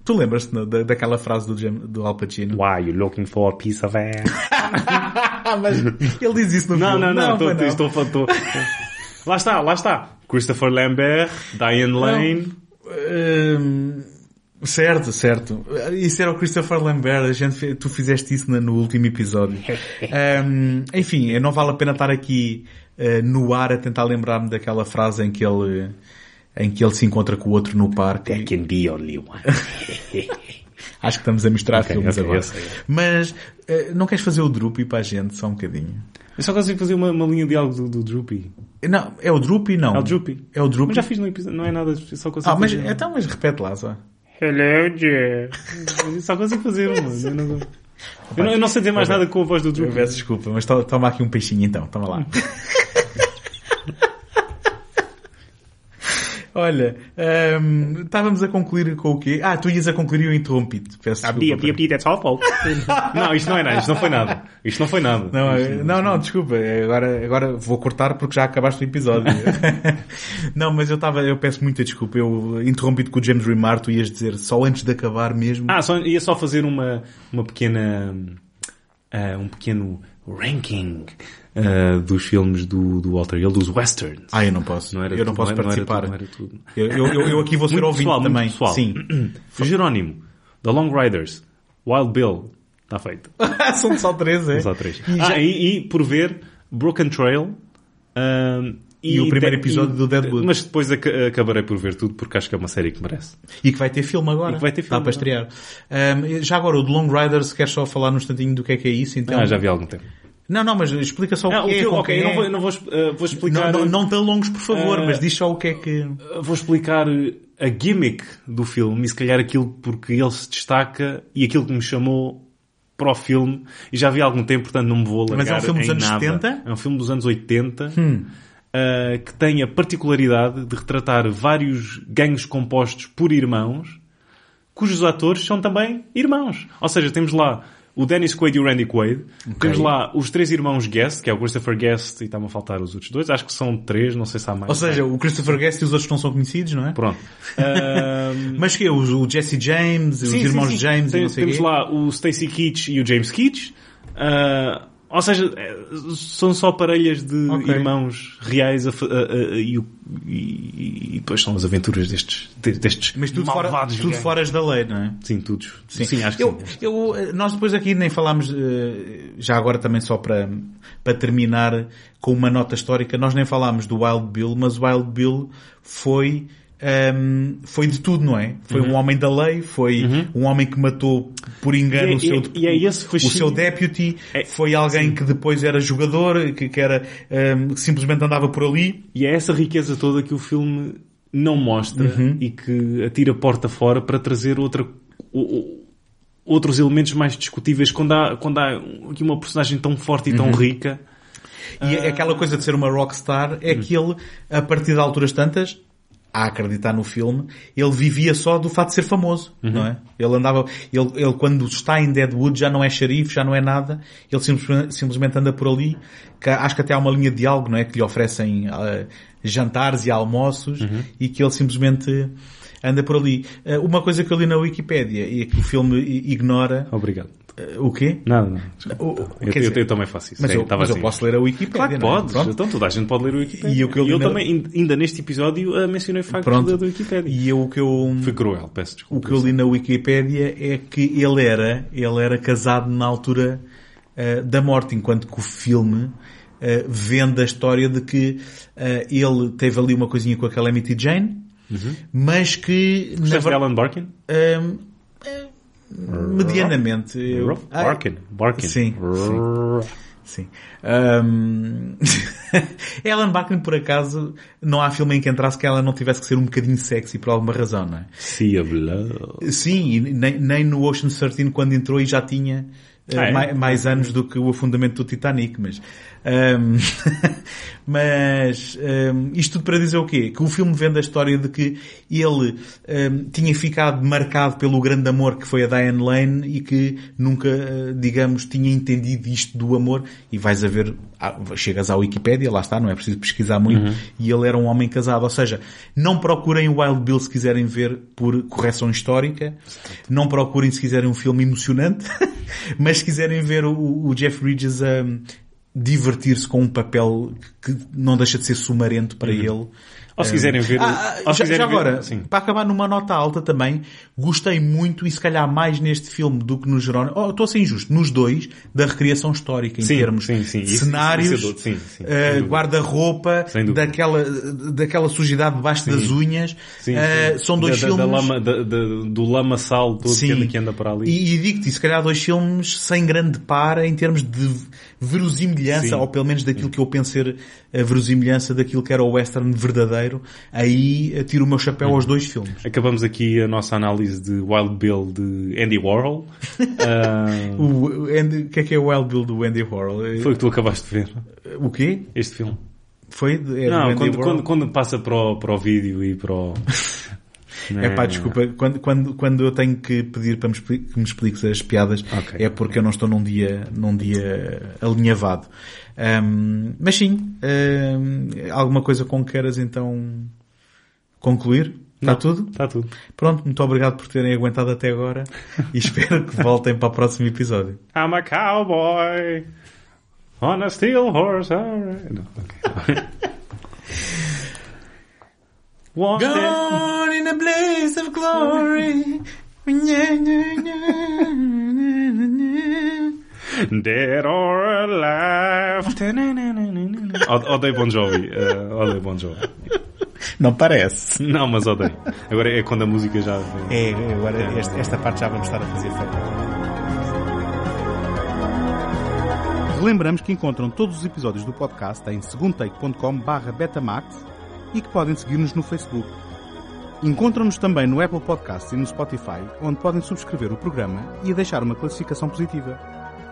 Tu lembras-te não, da, daquela frase do, James, do Al Pacino? Why, you looking for a piece of ass? mas ele diz isso no Não, filme. não, não, foi estou, estou, estou, Lá está, lá está. Christopher Lambert, Diane Lane. Hum, certo, certo. Isso era o Christopher Lambert. A gente, tu fizeste isso no último episódio. Hum, enfim, não vale a pena estar aqui eh, no ar a tentar lembrar-me daquela frase em que ele em que ele se encontra com o outro no parque. There can be only one. Acho que estamos a misturar Ok, filmes ok, agora. Mas eh, não queres fazer o Droopy para a gente só um bocadinho? Eu só consigo fazer uma, uma linha de algo do, do Droopy. Não, é o Droopy não. É o Droopy. É o Droopy. Mas já fiz no episódio, não é nada, só consigo Ah, mas fazer. então mas repete lá só. Hello, Jeff. Eu só consigo fazer uma. Eu não, eu não, eu não sei dizer mais nada com a voz do Eu Droopy. peço desculpa, mas to- toma aqui um peixinho então, toma lá. Olha, hum, estávamos a concluir com o quê? Ah, tu ias a concluir e eu interrompi-te. Peço Ah, bia, bia, bia, that's. Não, isto não é nada, isto não foi nada. Isto não foi nada. Não, Isto é- não, não, desculpa. é Agora, agora vou cortar porque já acabaste o episódio. não, mas eu estava, eu peço muita desculpa. Eu interrompi-te com o James Remar, tu ias dizer só antes de acabar mesmo. Ah, só, ia só fazer uma, uma pequena, ah, um pequeno ranking ah, dos filmes do, do Walter Hill, dos westerns. Ah, eu não posso. Não era eu não tudo, posso não participar. tudo, não tudo. Eu, eu, eu- aqui vou ser Muito ouvinte pessoal, também. pessoal. Sim. Jerónimo, The Long Riders, Wild Bill, está feito. São só três, é? Só três. E, já- Ah, e, e, por ver, Broken Trail, E o primeiro episódio do Deadwood. Mas depois aca- acabarei por ver tudo porque acho que é uma série que merece. E que vai ter filme agora. E que vai ter Está filme para estrear. Ahm, já agora, o The Long Riders, queres só falar num instantinho do que é que é isso? Então? Ah, já vi há algum tempo. Não, não, mas explica só Ah, o o que é. filme, ok, quem eu não é. vou, eu não vou, ah, vou explicar... Não, não, não te alongues, por favor, Ah, mas diz só o que é que... ah, Vou explicar a gimmick do filme e se calhar aquilo porque ele se destaca e aquilo que me chamou para o filme e já vi há algum tempo, portanto não me vou largar Mas é um filme dos anos nada. 70? É um filme dos anos 80 Hum. Ah, que tem a particularidade de retratar vários gangues compostos por irmãos cujos atores são também irmãos. Ou seja, temos lá o Dennis Quaid e o Randy Quaid. Temos lá os três irmãos Guest, que é o Christopher Guest e está-me a faltar os outros dois. Acho que são três, não sei se há mais. Ou seja, o Christopher Guest e os outros não são conhecidos, não é? Pronto. Ahm, Mas que é? O, Jesse James, os sim, irmãos sim, sim. James e Tem- não sei Temos quê. lá o Stacy Keach e o James Keach. Ah, ou seja, eh, são só parelhas de Ok. irmãos reais a a- a- e, e- e depois são as aventuras destes, de- destes Mas tudo, fora, tudo foras da lei, não é? Sim, todos. Sim, acho que eu, sim. eu, nós depois aqui nem falámos, eh, já agora também só para, para terminar com uma nota histórica, nós nem falámos do Wild Bill, mas o Wild Bill foi, ehm, foi de tudo, não é? Foi um homem da lei, foi um homem que matou por engano Uhum. E é- o seu, e- e é o seu deputy, É- foi alguém que depois era jogador, que, que era, ehm, que simplesmente andava por ali. E é essa riqueza toda que o filme não mostra Uhum. e que atira a porta fora para trazer outra, o- o- outros elementos mais discutíveis quando há, quando há aqui uma personagem tão forte e Uhum. tão rica. E Ah. aquela coisa de ser uma rockstar é que ele, a partir de alturas tantas, a acreditar no filme, ele vivia só do fato de ser famoso, Uhum. não é? Ele andava, ele, ele quando está em Deadwood já não é xerife, já não é nada, ele simplesmente, simplesmente anda por ali, que acho que até há uma linha de diálogo, não é? Que lhe oferecem ah, jantares e almoços Uhum. e que ele simplesmente anda por ali. Ah, uma coisa que eu li na Wikipédia e que o filme ignora, Obrigado. Ah, o quê? Nada, não. O- o- Eu, eu- dizer, eu também faço isso. mas, eu, mas eu assim. posso ler a Wikipédia, Claro que é? podes. Pronto. Então toda a gente pode ler o Wikipedia. E o que eu li na- também, ainda neste episódio, ah, mencionei factos Pronto. da, da Wikipedia. E eu, o que eu, Foi cruel, peço o desculpa. que eu li na Wikipédia é que ele era, ele era casado na altura eh, da morte, enquanto que o filme eh, vende a história de que eh, ele teve ali uma coisinha com a Calamity Jane, mas que na Gostaste de ver- Alan Barkin? Eh, medianamente. eu- Ah, Barkin. Barkin. Sim, Sim. Ahm, Ellen Barkin, por acaso, não há filme em que entrasse que ela não tivesse que ser um bocadinho sexy por alguma razão, não é? Sea of Love. Sim, e nem, nem no Ocean 13 quando entrou e já tinha uh, Ah, é? mais, mais anos do que o afundamento do Titanic, mas um, mas um, isto tudo para dizer o quê? Que o filme vende a história de que ele um, tinha ficado marcado pelo grande amor que foi a Diane Lane e que nunca, uh, digamos, tinha entendido isto do amor. E vais a ver, ah, chegas à Wikipédia, lá está, não é preciso pesquisar muito, e ele era um homem casado, ou seja, não procurem o Wild Bill se quiserem ver por correção histórica, não procurem se quiserem um filme emocionante, mas se quiserem ver o, o Jeff Bridges a divertir-se com um papel que não deixa de ser sumarento para ele. Ou se quiserem ver... Ah, ou se já, quiserem já ver- agora, sim. para acabar numa nota alta também, gostei muito e se calhar mais neste filme do que no Jerónimo, oh, estou a ser injusto, nos dois, da recriação histórica, em Sim, termos sim, sim. cenários, sim, sim, dúvida. guarda-roupa, daquela, daquela sujidade debaixo Sim. das unhas. Sim, sim. são dois da, da- filmes... Da lama, da- da- do lamaçal todo que anda, que anda para ali. E, e digo-te, se calhar dois filmes sem grande par em termos de verosimilhança, Sim. ou pelo menos daquilo que eu penso ser a verosimilhança daquilo que era o western verdadeiro, aí eh, tiro o meu chapéu aos dois filmes. Acabamos aqui a nossa análise de Wild Bill de Andy Warhol. Ah, O, Andy- que é que é o Wild Bill do Andy Warhol? Eh, foi o que tu acabaste de ver, O quê? este filme. Foi? de- É Não, quando, quando, quando passa para o, para o vídeo e para o... É pá, desculpa, quando, quando, quando eu tenho que pedir para me, expli- que me expliques as piadas, Ok. é porque eu não estou num dia, num dia alinhavado. Ahm, mas sim, ahm, alguma coisa com que queiras então concluir? Está tudo? Está tudo. Pronto, muito obrigado por terem aguentado até agora e espero que voltem para o próximo episódio. I'm a cowboy on a steel horse. alright. Não, ok. Washed it- Gone in a blaze of glory. Dead or alive. Od- Odeio Bon Jovi. eh, odeio Bon Jovi. Não parece. Não, mas odeio. Agora é quando a música já vem. É, agora esta, esta parte já vamos estar a fazer feita. Relembramos que encontram todos os episódios do podcast em segundotake.com barra betamax e que podem seguir-nos no Facebook. Encontram-nos também no Apple Podcasts e no Spotify, onde podem subscrever o programa e deixar uma classificação positiva.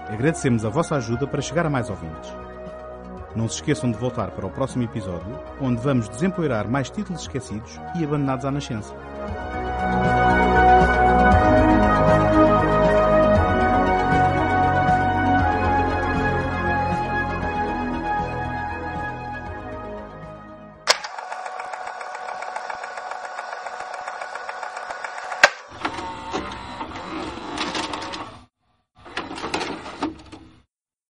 Agradecemos a vossa ajuda para chegar a mais ouvintes. Não se esqueçam de voltar para o próximo episódio, onde vamos desempoeirar mais títulos esquecidos e abandonados à nascença.